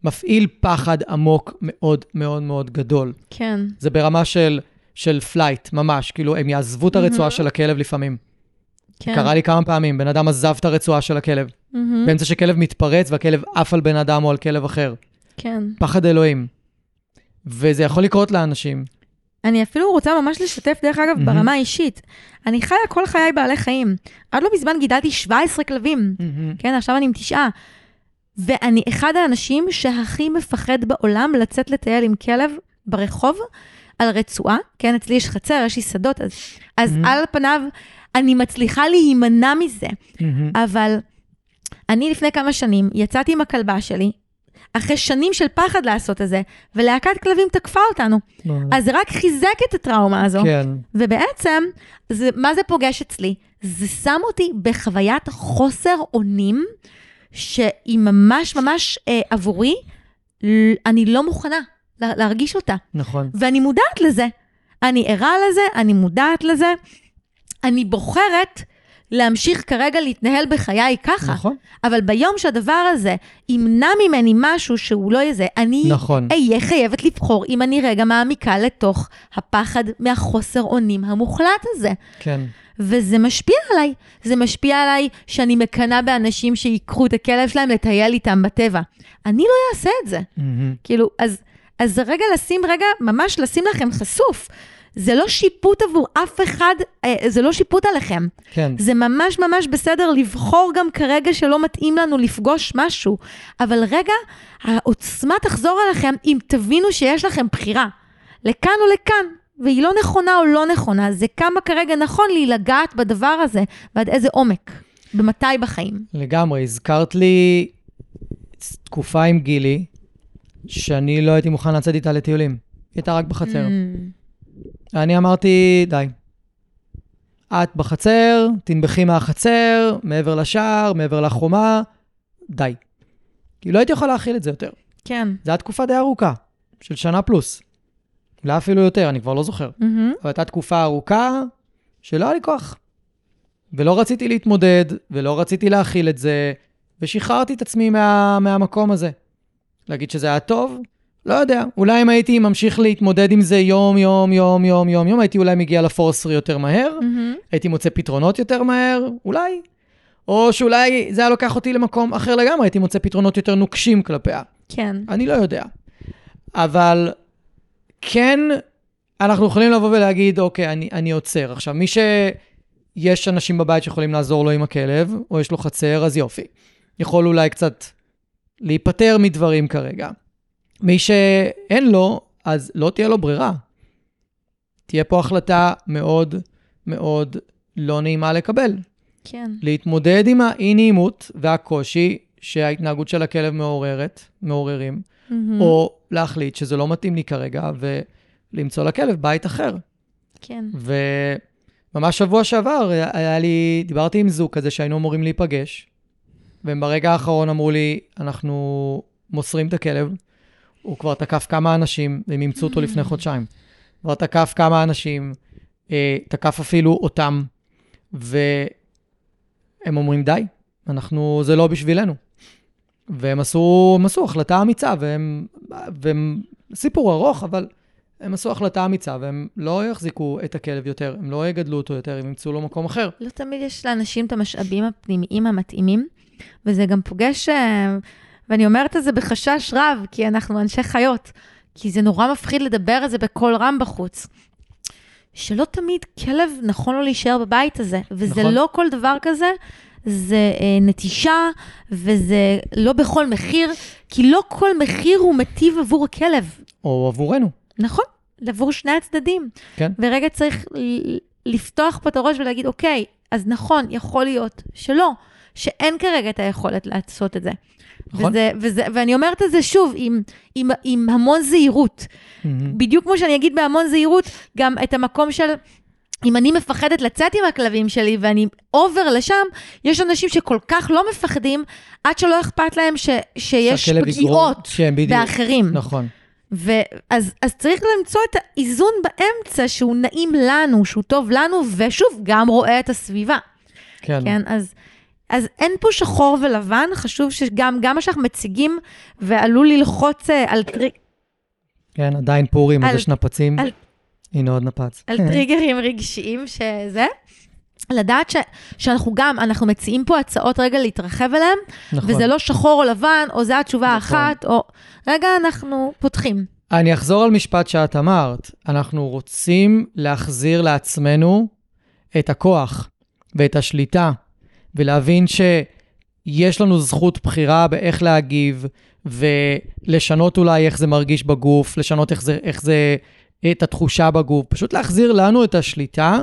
מפעיל פחד עמוק מאוד מאוד מאוד גדול. כן. זה ברמה של, של flight, ממש, כאילו, הם יעזבו את הרצועה מהמם. של הכלב לפעמים. כן. קרה לי כמה פעמים, בן אדם עזב את הרצועה של הכלב, מהמם. באמצע שכלב מתפרץ והכלב עף על בן אדם או על כלב אחר. כן. פחד אלוהים. וזה יכול לקרות לאנשים. אני אפילו רוצה ממש לשתף, דרך אגב, מהמם. ברמה האישית. אני חיה כל חיי בעלי חיים. עד לא מזמן גידלתי 17 כלבים. כן, עכשיו אני עם תשעה. ואני אחד האנשים שהכי מפחד בעולם לצאת לטייל עם כלב ברחוב, על רצועה, כן, אצלי יש חצר, יש לי שדות, אז, אז Mhm. על פניו אני מצליחה להימנע מזה. מהמם. אבל אני לפני כמה שנים יצאתי עם הכלבה שלי, אחרי שנים של פחד לעשות את זה, ולהקת כלבים תקפה אותנו. לא, לא. אז זה רק חיזק את הטראומה הזו. כן, ובעצם, זה, מה זה פוגש אצלי? זה שם אותי בחוויית חוסר אונים, שהיא ממש ממש אה, עבורי, אני לא מוכנה לה, להרגיש אותה. נכון. ואני מודעת לזה. אני ערה לזה, אני מודעת לזה. אני בוחרת להמשיך כרגע להתנהל בחיי ככה. נכון, אבל ביום שהדבר הזה ימנע ממני משהו שהוא לא יהיה זה, אני נכון. אהיה חייבת לבחור אם אני רגע מעמיקה לתוך הפחד מהחוסר אונים המוחלט הזה. כן. וזה משפיע עליי. זה משפיע עליי שאני מקנאה באנשים שיקחו את הכלב שלהם לטייל איתם בטבע. אני לא אעשה את זה. מהמם. כאילו, אז, אז רגע לשים, רגע, ממש לשים לכם חשוף. זה לא שיפוט עבור אף אחד, אה, זה לא שיפוט עליכם. כן, זה ממש ממש בסדר לבחור גם כרגע שלא מתאים לנו לפגוש משהו. אבל רגע, העוצמה תחזור אליכם אם תבינו שיש לכם בחירה. לכאן או לכאן, והיא לא נכונה או לא נכונה, זה כמה כרגע נכון לי לגעת בדבר הזה, ועד איזה עומק, במתי בחיים. לגמרי. הזכרת לי תקופה עם גילי, שאני לא הייתי מוכן לצאת איתה לטיולים. היא הייתה רק בחצר. Mm, אני אמרתי, די. את בחצר, תנבחי מהחצר, מעבר לשער, מעבר לחומה, די. כי לא הייתי יכול להכיל את זה יותר. כן. זו הייתה תקופה די ארוכה, של שנה פלוס. אולי אפילו יותר, אני כבר לא זוכר. מהמם. אבל הייתה תקופה ארוכה שלא היה לי כוח. ולא רציתי להתמודד, ולא רציתי להכיל את זה, ושחררתי את עצמי מה, מהמקום הזה. להגיד שזה היה טוב? לא יודע. אולי אם הייתי ממשיך להתמודד עם זה יום, יום, יום, יום, יום, יום, הייתי אולי מגיע לפורסרי יותר מהר, מהמם. הייתי מוצא פתרונות יותר מהר, אולי. או שאולי זה היה לוקח אותי למקום אחר לגמרי, הייתי מוצא פתרונות יותר נוקשים כלפיה. כן. אני לא יודע. אבל כן, אנחנו יכולים לבוא ולהגיד, אוקיי, אני, אני עוצר. עכשיו, מי שיש אנשים בבית שיכולים לעזור לו עם הכלב, או יש לו חצר, אז יופי. יכול אולי קצת להיפטר מדברים כרגע. מי שאין לו, אז לא תהיה לו ברירה. תהיה פה החלטה מאוד מאוד לא נעימה לקבל. כן. להתמודד עם האי-נעימות והקושי שההתנהגות של הכלב מעוררת, מעוררים, מהמם. או להחליט שזה לא מתאים לי כרגע ולמצוא לכלב בית אחר. כן. וממש שבוע שעבר היה לי, דיברתי עם זוג כזה שהיינו אמורים להיפגש, והם ברגע האחרון אמרו לי, אנחנו מוסרים את הכלב, הוא כבר תקף כמה אנשים, והם אימצו אותו לפני חודשיים. כבר תקף כמה אנשים, אה, תקף אפילו אותם, והם אומרים, די, אנחנו, זה לא בשבילנו. והם עשו, הם עשו החלטה אמיצה, והם, והם, סיפור ארוך, אבל הם עשו החלטה אמיצה, והם לא יחזיקו את הכלב יותר, הם לא יגדלו אותו יותר, הם ימצאו לו מקום אחר. לא תמיד יש לאנשים את המשאבים הפנימיים המתאימים, וזה גם פוגש, אה, ואני אומרת את זה בחשש רב, כי אנחנו אנשי חיות, כי זה נורא מפחיד לדבר על זה בקול רם בחוץ. שלא תמיד כלב נכון לו להישאר בבית הזה, וזה נכון. לא כל דבר כזה, זה אה, נטישה, וזה לא בכל מחיר, כי לא כל מחיר הוא מטיב עבור הכלב. או עבורנו. נכון, עבור שני הצדדים. כן. ורגע צריך לפתוח פה את הראש ולהגיד, אוקיי, אז נכון, יכול להיות שלא, שאין כרגע את היכולת לעשות את זה. נכון. וזה, וזה, ואני אומרת את זה שוב, עם, עם, עם המון זהירות. מהמם. בדיוק כמו שאני אגיד בהמון זהירות, גם את המקום של... אם אני מפחדת לצאת עם הכלבים שלי ואני אובר לשם, יש אנשים שכל כך לא מפחדים, עד שלא אכפת להם ש, שיש פגיעות כן. באחרים. נכון. ואז אז צריך למצוא את האיזון באמצע שהוא נעים לנו, שהוא טוב לנו, ושוב, גם רואה את הסביבה. כן. כן, אז, אז אין פה שחור ולבן, חשוב שגם גם מה שאנחנו מציגים, ועלול ללחוץ אה, על, טרי, כן, עדיין פורים, אז על- יש נפצים. על- הנה עוד נפץ. על טריגרים רגשיים שזה, לדעת ש, שאנחנו גם, אנחנו מציעים פה הצעות רגע להתרחב אליהם, נכון. וזה לא שחור או לבן, או זו התשובה נכון. האחת, או... רגע, אנחנו פותחים. אני אחזור על משפט שאת אמרת. אנחנו רוצים להחזיר לעצמנו את הכוח ואת השליטה, ולהבין שיש לנו זכות בחירה באיך להגיב, ולשנות אולי איך זה מרגיש בגוף, לשנות איך זה, איך זה את התחושה בגוף, פשוט להחזיר לנו את השליטה,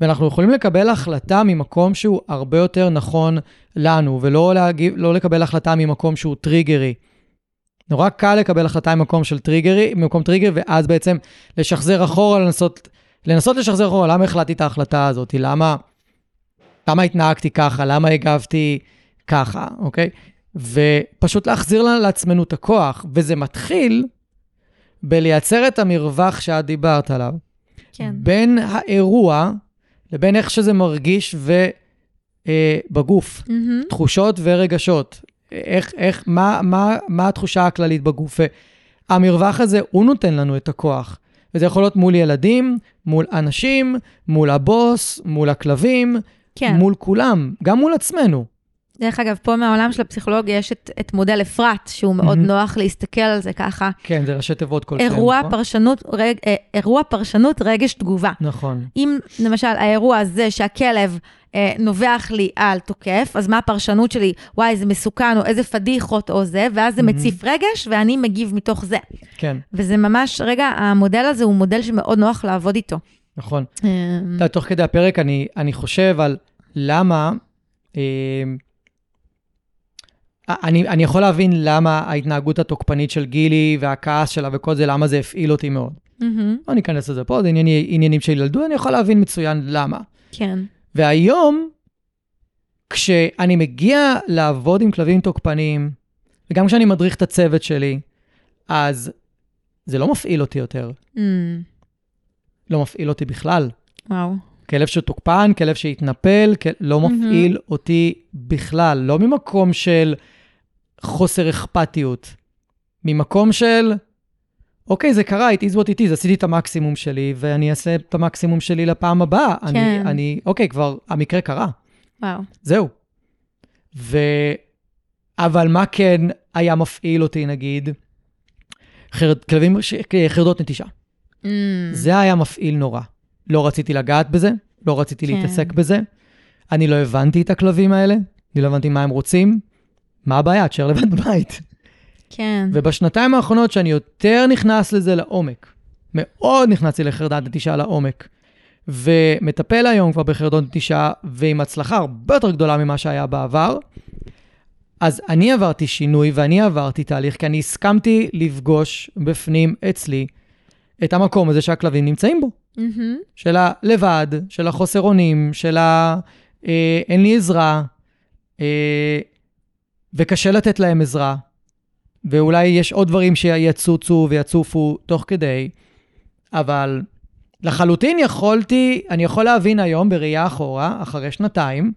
ואנחנו יכולים לקבל החלטה ממקום שהוא הרבה יותר נכון לנו, ולא להגיב, לא לקבל החלטה ממקום שהוא טריגרי. נורא קל לקבל החלטה ממקום של טריגרי, ממקום טריגר, ואז בעצם לשחזר אחורה, לנסות, לנסות לשחזר אחורה, למה החלטתי את ההחלטה הזאת? למה, למה התנהגתי ככה? למה הגבתי ככה, אוקיי? ופשוט להחזיר לעצמנו את הכוח, וזה מתחיל בלייצר את המרווח שאת דיברת עליו. כן. בין האירוע לבין איך שזה מרגיש ו, אה, בגוף, מהמם. תחושות ורגשות. איך, איך, מה, מה, מה התחושה הכללית בגוף? המרווח הזה, הוא נותן לנו את הכוח. וזה יכול להיות מול ילדים, מול אנשים, מול הבוס, מול הכלבים, כן. מול כולם, גם מול עצמנו. דרך אגב, פה מהעולם של הפסיכולוגיה יש את, את מודל אפרת, שהוא מאוד מהמם. נוח להסתכל על זה ככה. כן, זה ראשי תיבות כלשהם. אירוע נכון? פרשנות, רג, אה, אירוע פרשנות רגש תגובה. נכון. אם למשל האירוע הזה שהכלב אה, נובח לי על תוקף, אז מה הפרשנות שלי? וואי, זה מסוכן, או איזה פדיחות או זה, ואז זה מהמם. מציף רגש, ואני מגיב מתוך זה. כן, וזה ממש, רגע, המודל הזה הוא מודל שמאוד נוח לעבוד איתו. נכון. אה, אתה יודע, תוך כדי הפרק אני, אני חושב על למה, אה, אני, אני יכול להבין למה ההתנהגות התוקפנית של גילי והכעס שלה וכל זה, למה זה הפעיל אותי מאוד. מהמם, לא ניכנס לזה פה, זה ענייני, עניינים של ילדות, אני יכול להבין מצוין למה. כן. והיום, כשאני מגיע לעבוד עם כלבים תוקפניים, וגם כשאני מדריך את הצוות שלי, אז זה לא מפעיל אותי יותר. Mm, לא מפעיל אותי בכלל. וואו. כלב שתוקפן, כלב שהתנפל, כל... לא. מפעיל אותי בכלל. לא ממקום של חוסר אכפתיות, ממקום של, אוקיי, זה קרה, it is what it is, עשיתי את המקסימום שלי, ואני אעשה את המקסימום שלי לפעם הבאה. כן. אני, אני, אוקיי, כבר המקרה קרה, וואו. זהו. ו... אבל מה כן היה מפעיל אותי, נגיד? חרד, כלבים, ש... חרדות נטישה. Mm, זה היה מפעיל נורא. לא רציתי לגעת בזה, לא רציתי כן. להתעסק בזה. אני לא הבנתי את הכלבים האלה, אני לא הבנתי מה הם רוצים. מה הבעיה? תשאר לבד בבית. כן. ובשנתיים האחרונות שאני יותר נכנס לזה לעומק, מאוד נכנסתי לחרדת נטישה לעומק, ומטפל היום כבר בחרדות נטישה, ועם הצלחה הרבה יותר גדולה ממה שהיה בעבר, אז אני עברתי שינוי ואני עברתי תהליך, כי אני הסכמתי לפגוש בפנים אצלי את המקום הזה שהכלבים נמצאים בו. מהמם, של הלבד, של החוסר אונים, של ה... אה, אין לי עזרה, אה, וקשה לתת להם עזרה, ואולי יש עוד דברים שיצוצו ויצופו תוך כדי, אבל לחלוטין יכולתי, אני יכול להבין היום בראייה אחורה, אחרי שנתיים,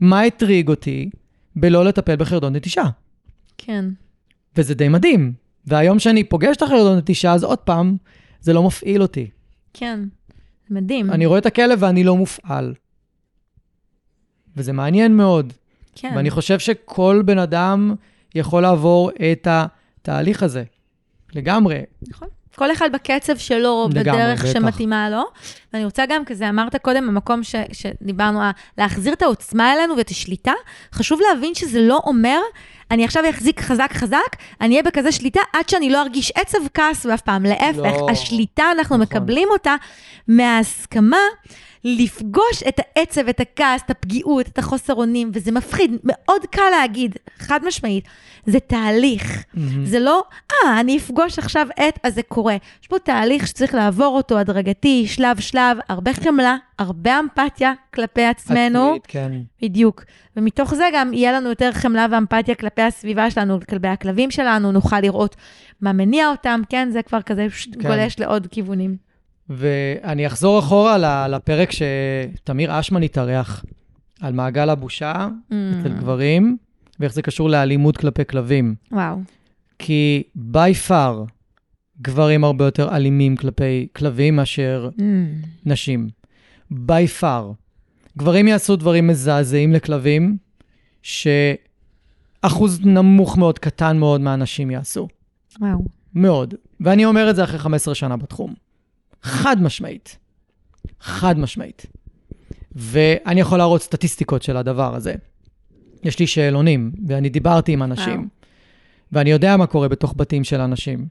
מה הטריג אותי בלא לטפל בחרדון נטישה. כן. וזה די מדהים. והיום שאני פוגש את החרדון נטישה, אז עוד פעם, זה לא מפעיל אותי. כן. מדהים. אני רואה את הכלב ואני לא מופעל. וזה מעניין מאוד. כן. ואני חושב שכל בן אדם יכול לעבור את התהליך הזה. לגמרי. נכון. כל אחד בקצב שלו, לגמרי, בדרך בטח. שמתאימה לו. ואני רוצה גם, כזה אמרת קודם, במקום ש, שדיברנו, להחזיר את העוצמה אלינו ואת השליטה, חשוב להבין שזה לא אומר, אני עכשיו אחזיק חזק חזק, אני אהיה בכזה שליטה עד שאני לא ארגיש עצב, כעס ואף פעם. להפך, לא. השליטה, אנחנו נכון. מקבלים אותה מההסכמה. לפגוש את העצב, את הכעס, את הפגיעות, את החוסר אונים, וזה מפחיד, מאוד קל להגיד, חד משמעית, זה תהליך. זה לא, אה, אני אפגוש עכשיו את, אז זה קורה. יש פה תהליך שצריך לעבור אותו הדרגתי, שלב-שלב, הרבה חמלה, הרבה אמפתיה כלפי עצמנו. עצמית, כן. בדיוק. ומתוך זה גם יהיה לנו יותר חמלה ואמפתיה כלפי הסביבה שלנו, כלפי הכלבים שלנו, נוכל לראות מה מניע אותם, כן? זה כבר כזה כן. גולש לעוד כיוונים. ואני אחזור אחורה לפרק שתמיר אשמן התארח, על מעגל הבושה אצל גברים, ואיך זה קשור לאלימות כלפי כלבים. וואו. כי by far, גברים הרבה יותר אלימים כלפי כלבים מאשר נשים. By far. גברים יעשו דברים מזעזעים לכלבים, שאחוז נמוך מאוד, קטן מאוד מהנשים יעשו. וואו. מאוד. ואני אומר את זה אחרי 15 שנה בתחום. חד משמעית. חד משמעית. ואני יכול להראות סטטיסטיקות של הדבר הזה. יש לי שאלונים, ואני דיברתי עם אנשים, וואו. ואני יודע מה קורה בתוך בתים של אנשים.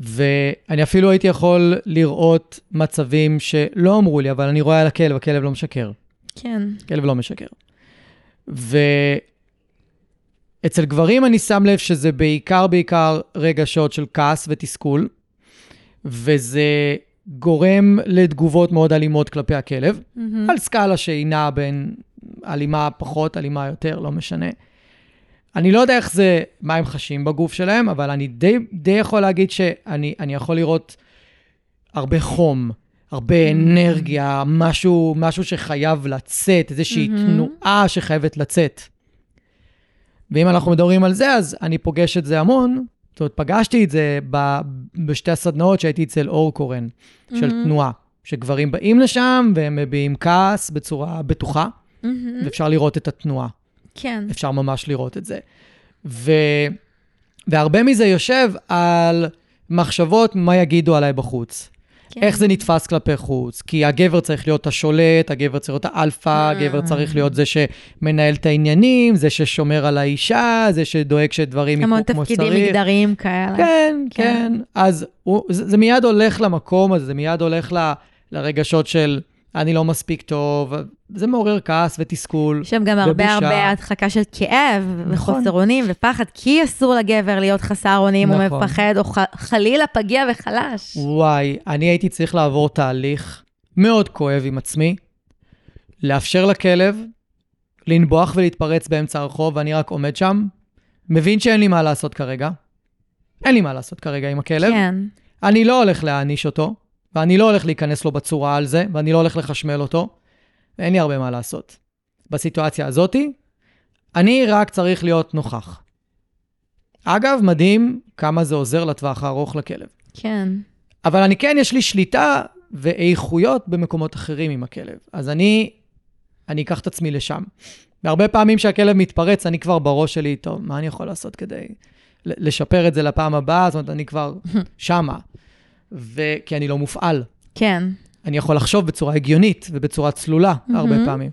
ואני אפילו הייתי יכול לראות מצבים שלא אמרו לי, אבל אני רואה על הכלב, הכלב לא משקר. כן. כלב לא משקר. ואצל גברים אני שם לב שזה בעיקר בעיקר רגשות של כעס ותסכול, וזה גורם לתגובות מאוד אלימות כלפי הכלב, מהמם. על סקאלה שהיא נעה בין אלימה פחות, אלימה יותר, לא משנה. אני לא יודע איך זה, מה הם חשים בגוף שלהם, אבל אני די, די יכול להגיד שאני אני יכול לראות הרבה חום, הרבה אנרגיה, משהו, משהו שחייב לצאת, איזושהי מהמם. תנועה שחייבת לצאת. ואם אנחנו מדברים על זה, אז אני פוגש את זה המון. זאת אומרת, פגשתי את זה ב, בשתי הסדנאות שהייתי אצל אור קורן, של מהמם. תנועה. שגברים באים לשם והם מביעים כעס בצורה בטוחה, מהמם. ואפשר לראות את התנועה. כן. אפשר ממש לראות את זה. ו... והרבה מזה יושב על מחשבות מה יגידו עליי בחוץ. כן. איך זה נתפס כלפי חוץ? כי הגבר צריך להיות השולט, הגבר צריך להיות האלפא, הגבר צריך להיות זה שמנהל את העניינים, זה ששומר על האישה, זה שדואג שדברים יקרו כמו שצריך. תפקידים מגדריים כאלה. כן, כן. כן. אז הוא, זה, זה מיד הולך למקום הזה, זה מיד הולך ל, לרגשות של אני לא מספיק טוב, זה מעורר כעס ותסכול. יש שם גם הרבה ובושה. הרבה הדחקה של כאב, נכון. וחוסר אונים ופחד, כי אסור לגבר להיות חסר אונים, או נכון. מפחד, או ח- חלילה פגיע וחלש. וואי, אני הייתי צריך לעבור תהליך מאוד כואב עם עצמי, לאפשר לכלב לנבוח ולהתפרץ באמצע הרחוב, ואני רק עומד שם, מבין שאין לי מה לעשות כרגע. אין לי מה לעשות כרגע עם הכלב. כן. אני לא הולך להעניש אותו, ואני לא הולך להיכנס לו בצורה על זה, ואני לא הולך לחשמל אותו. אין לי הרבה מה לעשות. בסיטואציה הזאתי, אני רק צריך להיות נוכח. אגב, מדהים כמה זה עוזר לטווח הארוך לכלב. כן. אבל אני כן, יש לי שליטה ואיכויות במקומות אחרים עם הכלב. אז אני, אני אקח את עצמי לשם. והרבה פעמים שהכלב מתפרץ, אני כבר בראש שלי, טוב, מה אני יכול לעשות כדי לשפר את זה לפעם הבאה? זאת אומרת, אני כבר שמה. כי אני לא מופעל. כן. אני יכול לחשוב בצורה הגיונית ובצורה צלולה הרבה מהמם. פעמים.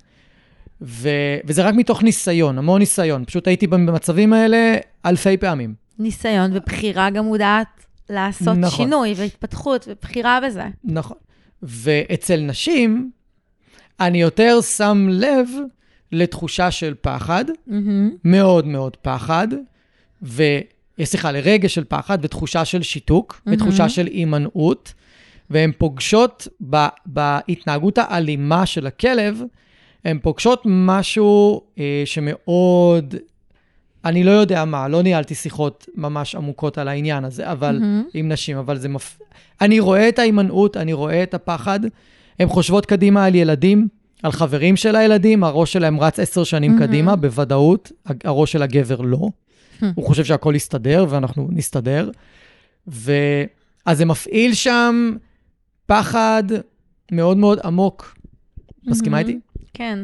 ו... וזה רק מתוך ניסיון, המון ניסיון. פשוט הייתי במצבים האלה אלפי פעמים. ניסיון ובחירה גם מודעת לעשות נכון. שינוי והתפתחות ובחירה בזה. נכון. ואצל נשים, אני יותר שם לב לתחושה של פחד, מהמם. מאוד מאוד פחד, ו... סליחה, לרגש של פחד ותחושה של שיתוק, מהמם. ותחושה של הימנעות, והן פוגשות ב... בהתנהגות האלימה של הכלב, הן פוגשות משהו אה, שמאוד, אני לא יודע מה, לא ניהלתי שיחות ממש עמוקות על העניין הזה, אבל מהמם. עם נשים, אבל זה מפ... אני רואה את ההימנעות, אני רואה את הפחד. הן חושבות קדימה על ילדים, על חברים של הילדים, הראש שלהם רץ עשר שנים מהמם. קדימה, בוודאות, הראש של הגבר לא. הוא חושב שהכל יסתדר, ואנחנו נסתדר. ו... אז זה מפעיל שם פחד מאוד מאוד עמוק. מסכימה. איתי? כן.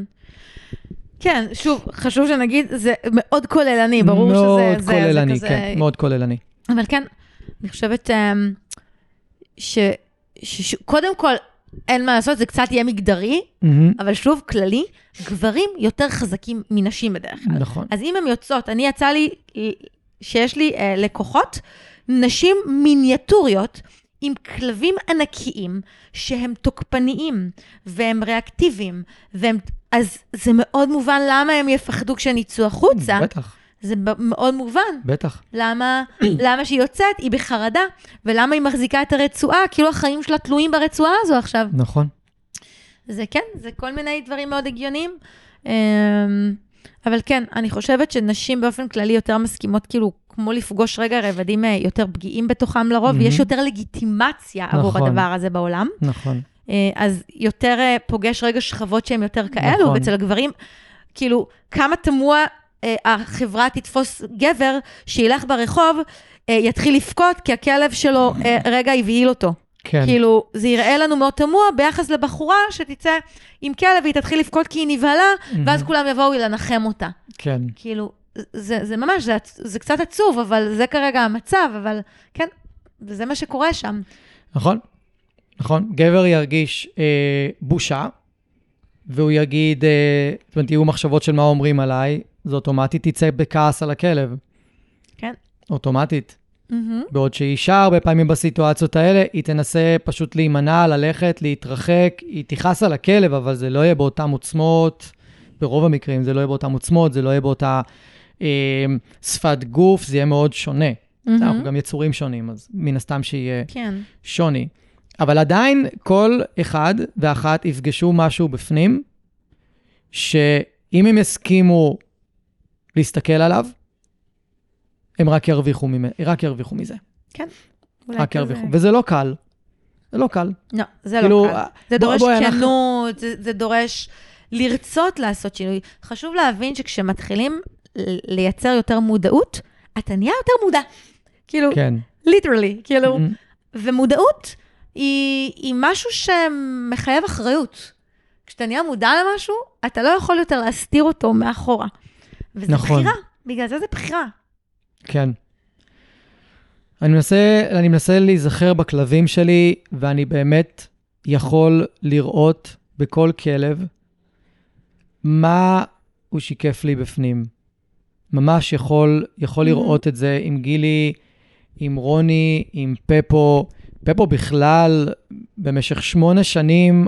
כן, שוב, חשוב שנגיד, זה מאוד כוללני, ברור שזה... מאוד כוללני, כן, מאוד כוללני. אבל כן, אני חושבת אמ, ש... ש... ש... קודם כל, אין מה לעשות, זה קצת יהיה מגדרי, מהמם, אבל שוב, כללי, גברים יותר חזקים מנשים בדרך כלל. נכון. אז אם הן יוצאות, אני יצא לי שיש לי אה, לקוחות, נשים מיניאטוריות עם כלבים ענקיים שהם תוקפניים והם ריאקטיביים, והם, אז זה מאוד מובן למה הם יפחדו כשהם יצאו החוצה. בטח, זה מאוד מובן. בטח. למה, למה שהיא יוצאת, היא בחרדה, ולמה היא מחזיקה את הרצועה, כאילו החיים שלה תלויים ברצועה הזו עכשיו. נכון. זה כן, זה כל מיני דברים מאוד הגיוניים. אמ, אבל כן, אני חושבת שנשים באופן כללי יותר מסכימות, כאילו, כמו לפגוש רגע רבדים אה, יותר פגיעים בתוכם לרוב, מהמם. ויש יותר לגיטימציה עבור נכון. הדבר הזה בעולם. נכון. אה, אז יותר אה, פוגש רגע שכבות שהן יותר כאלו, נכון. ואצל הגברים, כאילו, כמה תמוה החברה תתפוס גבר שילך ברחוב, אה, יתחיל לבכות, כי הכלב שלו אה, רגע הבהיל אותו. כן. כאילו, זה יראה לנו מאוד תמוה ביחס לבחורה שתצא עם כלב והיא תתחיל לבכות כי היא נבהלה, ואז כולם יבואו לנחם אותה. כן. כאילו, זה, זה ממש, זה, זה קצת עצוב, אבל זה כרגע המצב, אבל כן, וזה מה שקורה שם. נכון, נכון. גבר ירגיש אה, בושה, והוא יגיד, אה, זאת אומרת, יהיו מחשבות של מה אומרים עליי, זה אוטומטית תצא בכעס על הכלב. כן. אוטומטית. מהמם. בעוד שאישה הרבה פעמים בסיטואציות האלה, היא תנסה פשוט להימנע, ללכת, להתרחק, היא תכעס על הכלב, אבל זה לא יהיה באותן עוצמות, ברוב המקרים זה לא יהיה באותן עוצמות, זה לא יהיה באותה אה, שפת גוף, זה יהיה מאוד שונה. מהמם. אנחנו גם יצורים שונים, אז מן הסתם שיהיה כן. שוני. אבל עדיין כל אחד ואחת יפגשו משהו בפנים, שאם הם יסכימו להסתכל עליו, הם רק ירוויחו, ממ... רק ירוויחו מזה. אולי רק ירוויחו. וזה לא קל. זה לא קל. לא, זה כאילו, לא קל. זה בוא- דורש אנחנו- כנות, זה, זה דורש לרצות לעשות שינוי. חשוב להבין שכשמתחילים לייצר יותר מודעות, אתה נהיה יותר מודע. כאילו, כן. ליטרלי, כאילו, Mhm. ומודעות היא, היא משהו שמחייב אחריות. כשאתה נהיה מודע למשהו, אתה לא יכול יותר להסתיר אותו מאחורה. וזו נכון. בחירה, בגלל זה זה בחירה. כן. אני מנסה, אני מנסה להיזכר בכלבים שלי, ואני באמת יכול לראות בכל כלב מה הוא שיקף לי בפנים. ממש יכול, יכול Mhm. לראות את זה עם גילי, עם רוני, עם פפו. פפו בכלל, במשך שמונה שנים,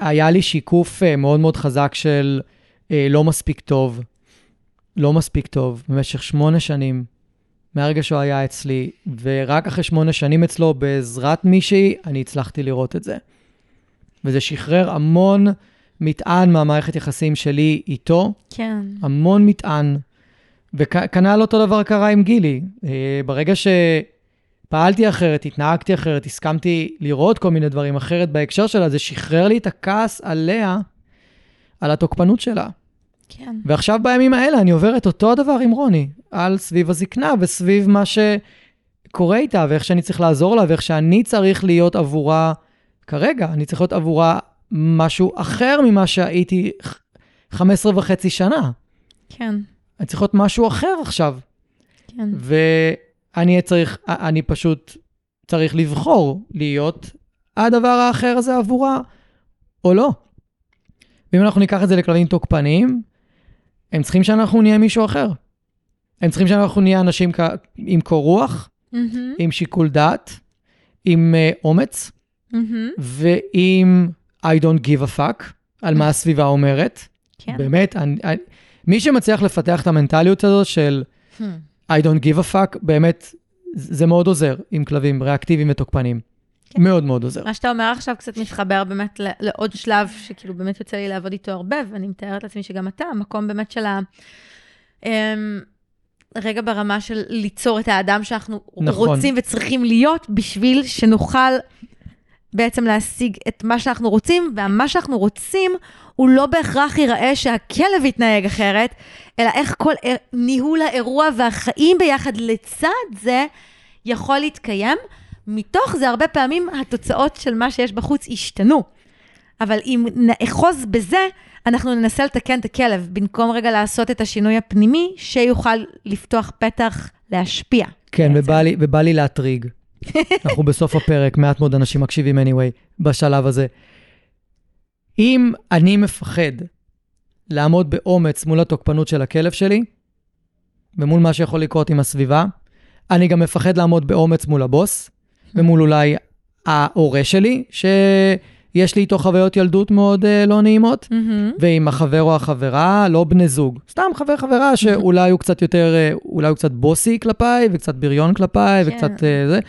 היה לי שיקוף אה, מאוד מאוד חזק של אה, לא מספיק טוב. לא מספיק טוב, במשך שמונה שנים, מהרגע שהוא היה אצלי, ורק אחרי שמונה שנים אצלו, בעזרת מישהי, אני הצלחתי לראות את זה. וזה שחרר המון מטען מהמערכת יחסים שלי איתו, כן. המון מטען. וכנ"ל אותו דבר קרה עם גילי. אה, ברגע שפעלתי אחרת, התנהגתי אחרת, הסכמתי לראות כל מיני דברים אחרת בהקשר שלה, זה שחרר לי את הכעס עליה, על התוקפנות שלה. כן. ועכשיו בימים האלה אני עובר את אותו הדבר עם רוני, על סביב הזקנה וסביב מה שקורה איתה, ואיך שאני צריך לעזור לה, ואיך שאני צריך להיות עבורה כרגע. אני צריך להיות עבורה משהו אחר ממה שהייתי 15 וחצי שנה. כן. אני צריך להיות משהו אחר עכשיו. כן. ואני צריך, אני פשוט צריך לבחור להיות הדבר האחר הזה עבורה, או לא. ואם אנחנו ניקח את זה לכלבים תוקפניים, הם צריכים שאנחנו נהיה מישהו אחר. הם צריכים שאנחנו נהיה אנשים כ- עם קור רוח, מהמם. עם שיקול דעת, עם uh, אומץ, מהמם. ועם I don't give a fuck על מה הסביבה אומרת. כן. באמת, אני, אני, מי שמצליח לפתח את המנטליות הזאת של Hmm. I don't give a fuck, באמת, זה מאוד עוזר עם כלבים ריאקטיביים ותוקפנים. כן. מאוד מאוד עוזר. מה שאתה אומר עכשיו קצת מתחבר באמת לעוד שלב, שכאילו באמת יוצא לי לעבוד איתו הרבה, ואני מתארת לעצמי שגם אתה, המקום באמת של ה... אמ, רגע ברמה של ליצור את האדם שאנחנו נכון. רוצים וצריכים להיות, בשביל שנוכל בעצם להשיג את מה שאנחנו רוצים, ומה שאנחנו רוצים הוא לא בהכרח ייראה שהכלב יתנהג אחרת, אלא איך כל ניהול האירוע והחיים ביחד לצד זה יכול להתקיים. מתוך זה הרבה פעמים התוצאות של מה שיש בחוץ ישתנו. אבל אם נאחוז בזה, אנחנו ננסה לתקן את הכלב, במקום רגע לעשות את השינוי הפנימי, שיוכל לפתוח פתח להשפיע. כן, בעצם. ובא לי, ובא לי להטריג. אנחנו בסוף הפרק, מעט מאוד אנשים מקשיבים anyway, בשלב הזה. אם אני מפחד לעמוד באומץ מול התוקפנות של הכלב שלי, ומול מה שיכול לקרות עם הסביבה, אני גם מפחד לעמוד באומץ מול הבוס, ומול אולי ההורה שלי, שיש לי איתו חוויות ילדות מאוד uh, לא נעימות, מהמם. ועם החבר או החברה, לא בני זוג. סתם חבר חברה שאולי הוא קצת יותר, אה, אולי הוא קצת בוסי כלפיי, וקצת בריון כלפיי, כן. וקצת אה, זה.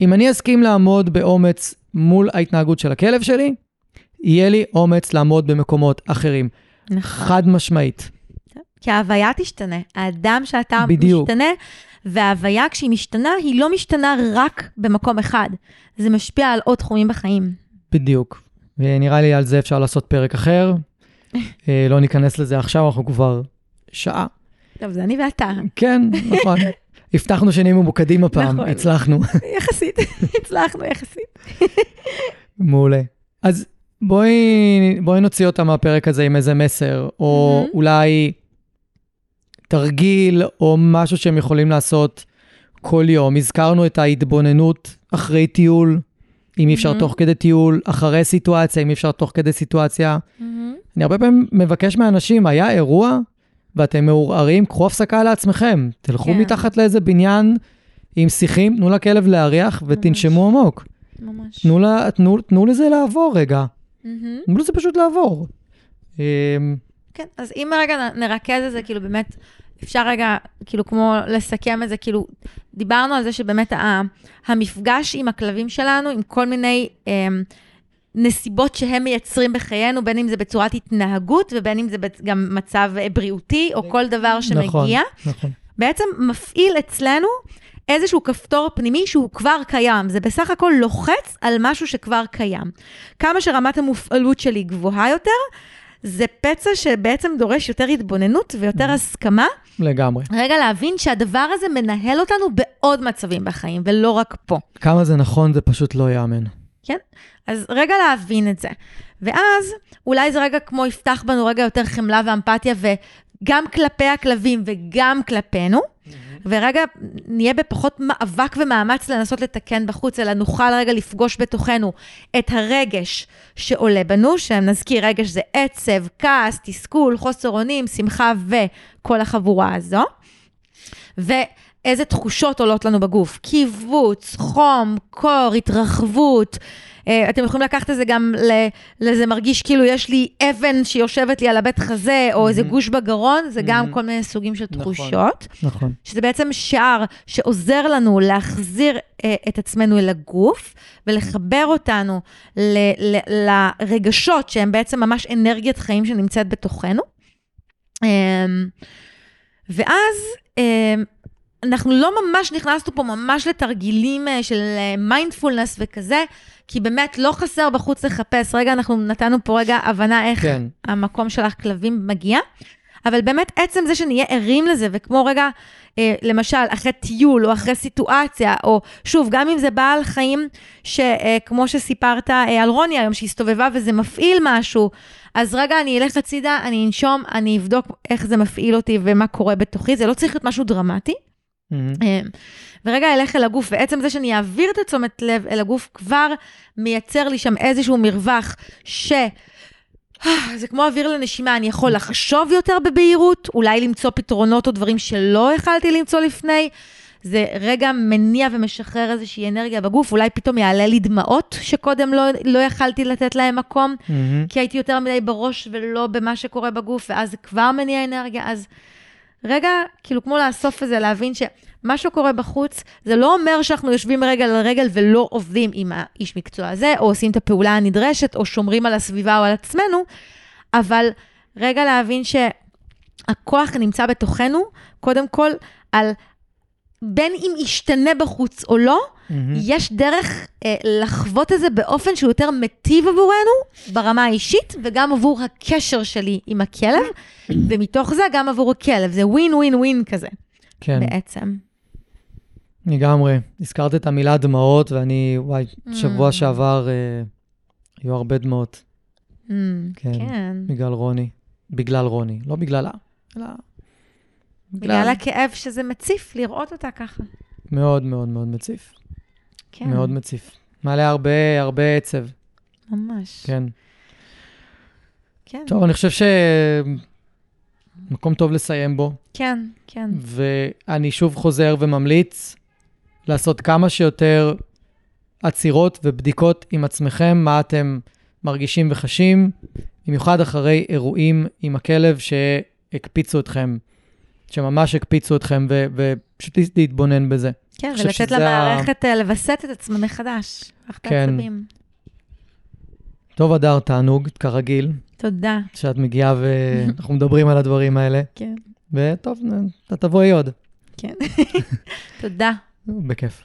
אם אני אסכים לעמוד באומץ מול ההתנהגות של הכלב שלי, יהיה לי אומץ לעמוד במקומות אחרים. נכון. חד משמעית. כי ההוויה תשתנה. האדם שאתה בדיוק. משתנה, וההוויה כשהיא משתנה, היא לא משתנה רק במקום אחד. זה משפיע על עוד תחומים בחיים. בדיוק. ונראה לי על זה אפשר לעשות פרק אחר. אה, לא ניכנס לזה עכשיו, אנחנו כבר שעה. טוב, זה אני ואתה. כן, נכון. הבטחנו שנהיה ממוקדים הפעם, נכון. הצלחנו. יחסית, הצלחנו יחסית. מעולה. אז בואי, בואי נוציא אותה מהפרק הזה עם איזה מסר, או מהמם. אולי תרגיל, או משהו שהם יכולים לעשות כל יום. הזכרנו את ההתבוננות אחרי טיול, אם אי אפשר מהמם. תוך כדי טיול, אחרי סיטואציה, אם אי אפשר תוך כדי סיטואציה. אני הרבה פעמים מבקש מאנשים, היה אירוע, ואתם מעורערים, קחו הפסקה לעצמכם. תלכו כן. מתחת לאיזה בניין עם שיחים, תנו לכלב להריח ותנשמו עמוק. ממש. תנו, לה, תנו, תנו לזה לעבור רגע. מהמם. תנו לזה פשוט לעבור. כן, אז אם רגע נרכז את זה, כאילו באמת, אפשר רגע, כאילו כמו לסכם את זה, כאילו, דיברנו על זה שבאמת ה- המפגש עם הכלבים שלנו, עם כל מיני אמ, נסיבות שהם מייצרים בחיינו, בין אם זה בצורת התנהגות ובין אם זה גם מצב אה, בריאותי, או כל דבר שמגיע, נכון, נכון. בעצם מפעיל אצלנו איזשהו כפתור פנימי שהוא כבר קיים. זה בסך הכל לוחץ על משהו שכבר קיים. כמה שרמת המופעלות שלי גבוהה יותר, זה פצע שבעצם דורש יותר התבוננות ויותר הסכמה. לגמרי. רגע להבין שהדבר הזה מנהל אותנו בעוד מצבים בחיים, ולא רק פה. כמה זה נכון, זה פשוט לא ייאמן. כן? אז רגע להבין את זה. ואז אולי זה רגע כמו יפתח בנו רגע יותר חמלה ואמפתיה, וגם כלפי הכלבים וגם כלפינו. ורגע נהיה בפחות מאבק ומאמץ לנסות לתקן בחוץ, אלא נוכל רגע לפגוש בתוכנו את הרגש שעולה בנו, שנזכיר, רגש זה עצב, כעס, תסכול, חוסר אונים, שמחה וכל החבורה הזו. ואיזה תחושות עולות לנו בגוף, קיבוץ, חום, קור, התרחבות. אה, אתם יכולים לקחת את זה גם לזה מרגיש כאילו יש לי אבן שיושבת לי על הבית חזה, או איזה גוש בגרון, זה גם. כל מיני סוגים של נכון. תחושות. נכון. שזה בעצם שער שעוזר לנו להחזיר אה, את עצמנו אל הגוף ולחבר אותנו לרגשות שהם בעצם ממש אנרגיית חיים שנמצאת בתוכנו. אה, ואז אה, אנחנו לא ממש נכנסנו פה ממש לתרגילים אה, של מיינדפולנס וכזה, כי באמת לא חסר בחוץ לחפש. רגע, אנחנו נתנו פה רגע הבנה איך כן. המקום של הכלבים מגיע. אבל באמת עצם זה שנהיה ערים לזה, וכמו רגע, אה, למשל, אחרי טיול או אחרי סיטואציה, או שוב, גם אם זה בעל חיים, שכמו שסיפרת אה, על רוני היום, שהסתובבה וזה מפעיל משהו, אז רגע, אני אלך הצידה, אני אנשום, אני אבדוק איך זה מפעיל אותי ומה קורה בתוכי, זה לא צריך להיות משהו דרמטי. מהמם. אה, ורגע אלך אל הגוף, ועצם זה שאני אעביר את התשומת לב אל הגוף כבר מייצר לי שם איזשהו מרווח ש... אה, זה כמו אוויר לנשימה, אני יכול לחשוב יותר בבהירות, אולי למצוא פתרונות או דברים שלא יכלתי למצוא לפני. זה רגע מניע ומשחרר איזושהי אנרגיה בגוף, אולי פתאום יעלה לי דמעות שקודם לא, לא יכלתי לתת להם מקום, מהמם. כי הייתי יותר מדי בראש ולא במה שקורה בגוף, ואז זה כבר מניע אנרגיה. אז רגע, כאילו כמו לאסוף את זה, להבין שמה שקורה בחוץ, זה לא אומר שאנחנו יושבים רגל על רגל ולא עובדים עם האיש מקצוע הזה, או עושים את הפעולה הנדרשת, או שומרים על הסביבה או על עצמנו, אבל רגע להבין שהכוח נמצא בתוכנו, קודם כל, על בין אם ישתנה בחוץ או לא, מהמם. יש דרך אה, לחוות את זה באופן שהוא יותר מיטיב עבורנו, ברמה האישית, וגם עבור הקשר שלי עם הכלב, ומתוך זה גם עבור הכלב. זה ווין ווין ווין כזה, כן, בעצם. לגמרי. הזכרת את המילה דמעות, ואני, וואי, שבוע Mm. שעבר אה, היו הרבה דמעות Mm, כן. כן. בגלל רוני. בגלל רוני, לא בגללה, אלא... בגלל הכאב שזה מציף לראות אותה ככה. מאוד מאוד מאוד מציף. כן, מאוד מציף. מעלה הרבה, הרבה עצב, ממש. כן. כן, טוב, אני חושב ש... מקום טוב לסיים בו, כן, כן. ואני שוב חוזר וממליץ לעשות כמה שיותר עצירות ובדיקות עם עצמכם, מה אתם מרגישים וחשים, במיוחד אחרי אירועים עם הכלב שהקפיצו אתכם, שממש הקפיצו אתכם, ופשוט להתבונן בזה. כן, ולתת שזה ה- למערכת אה, לווסת את עצמה מחדש. כן. העצבים. טוב, הדר, תענוג, כרגיל, תודה. שאת מגיעה ואנחנו מדברים על הדברים האלה, כן, וטוב, אתה תבואי עוד. כן. תודה. בכיף.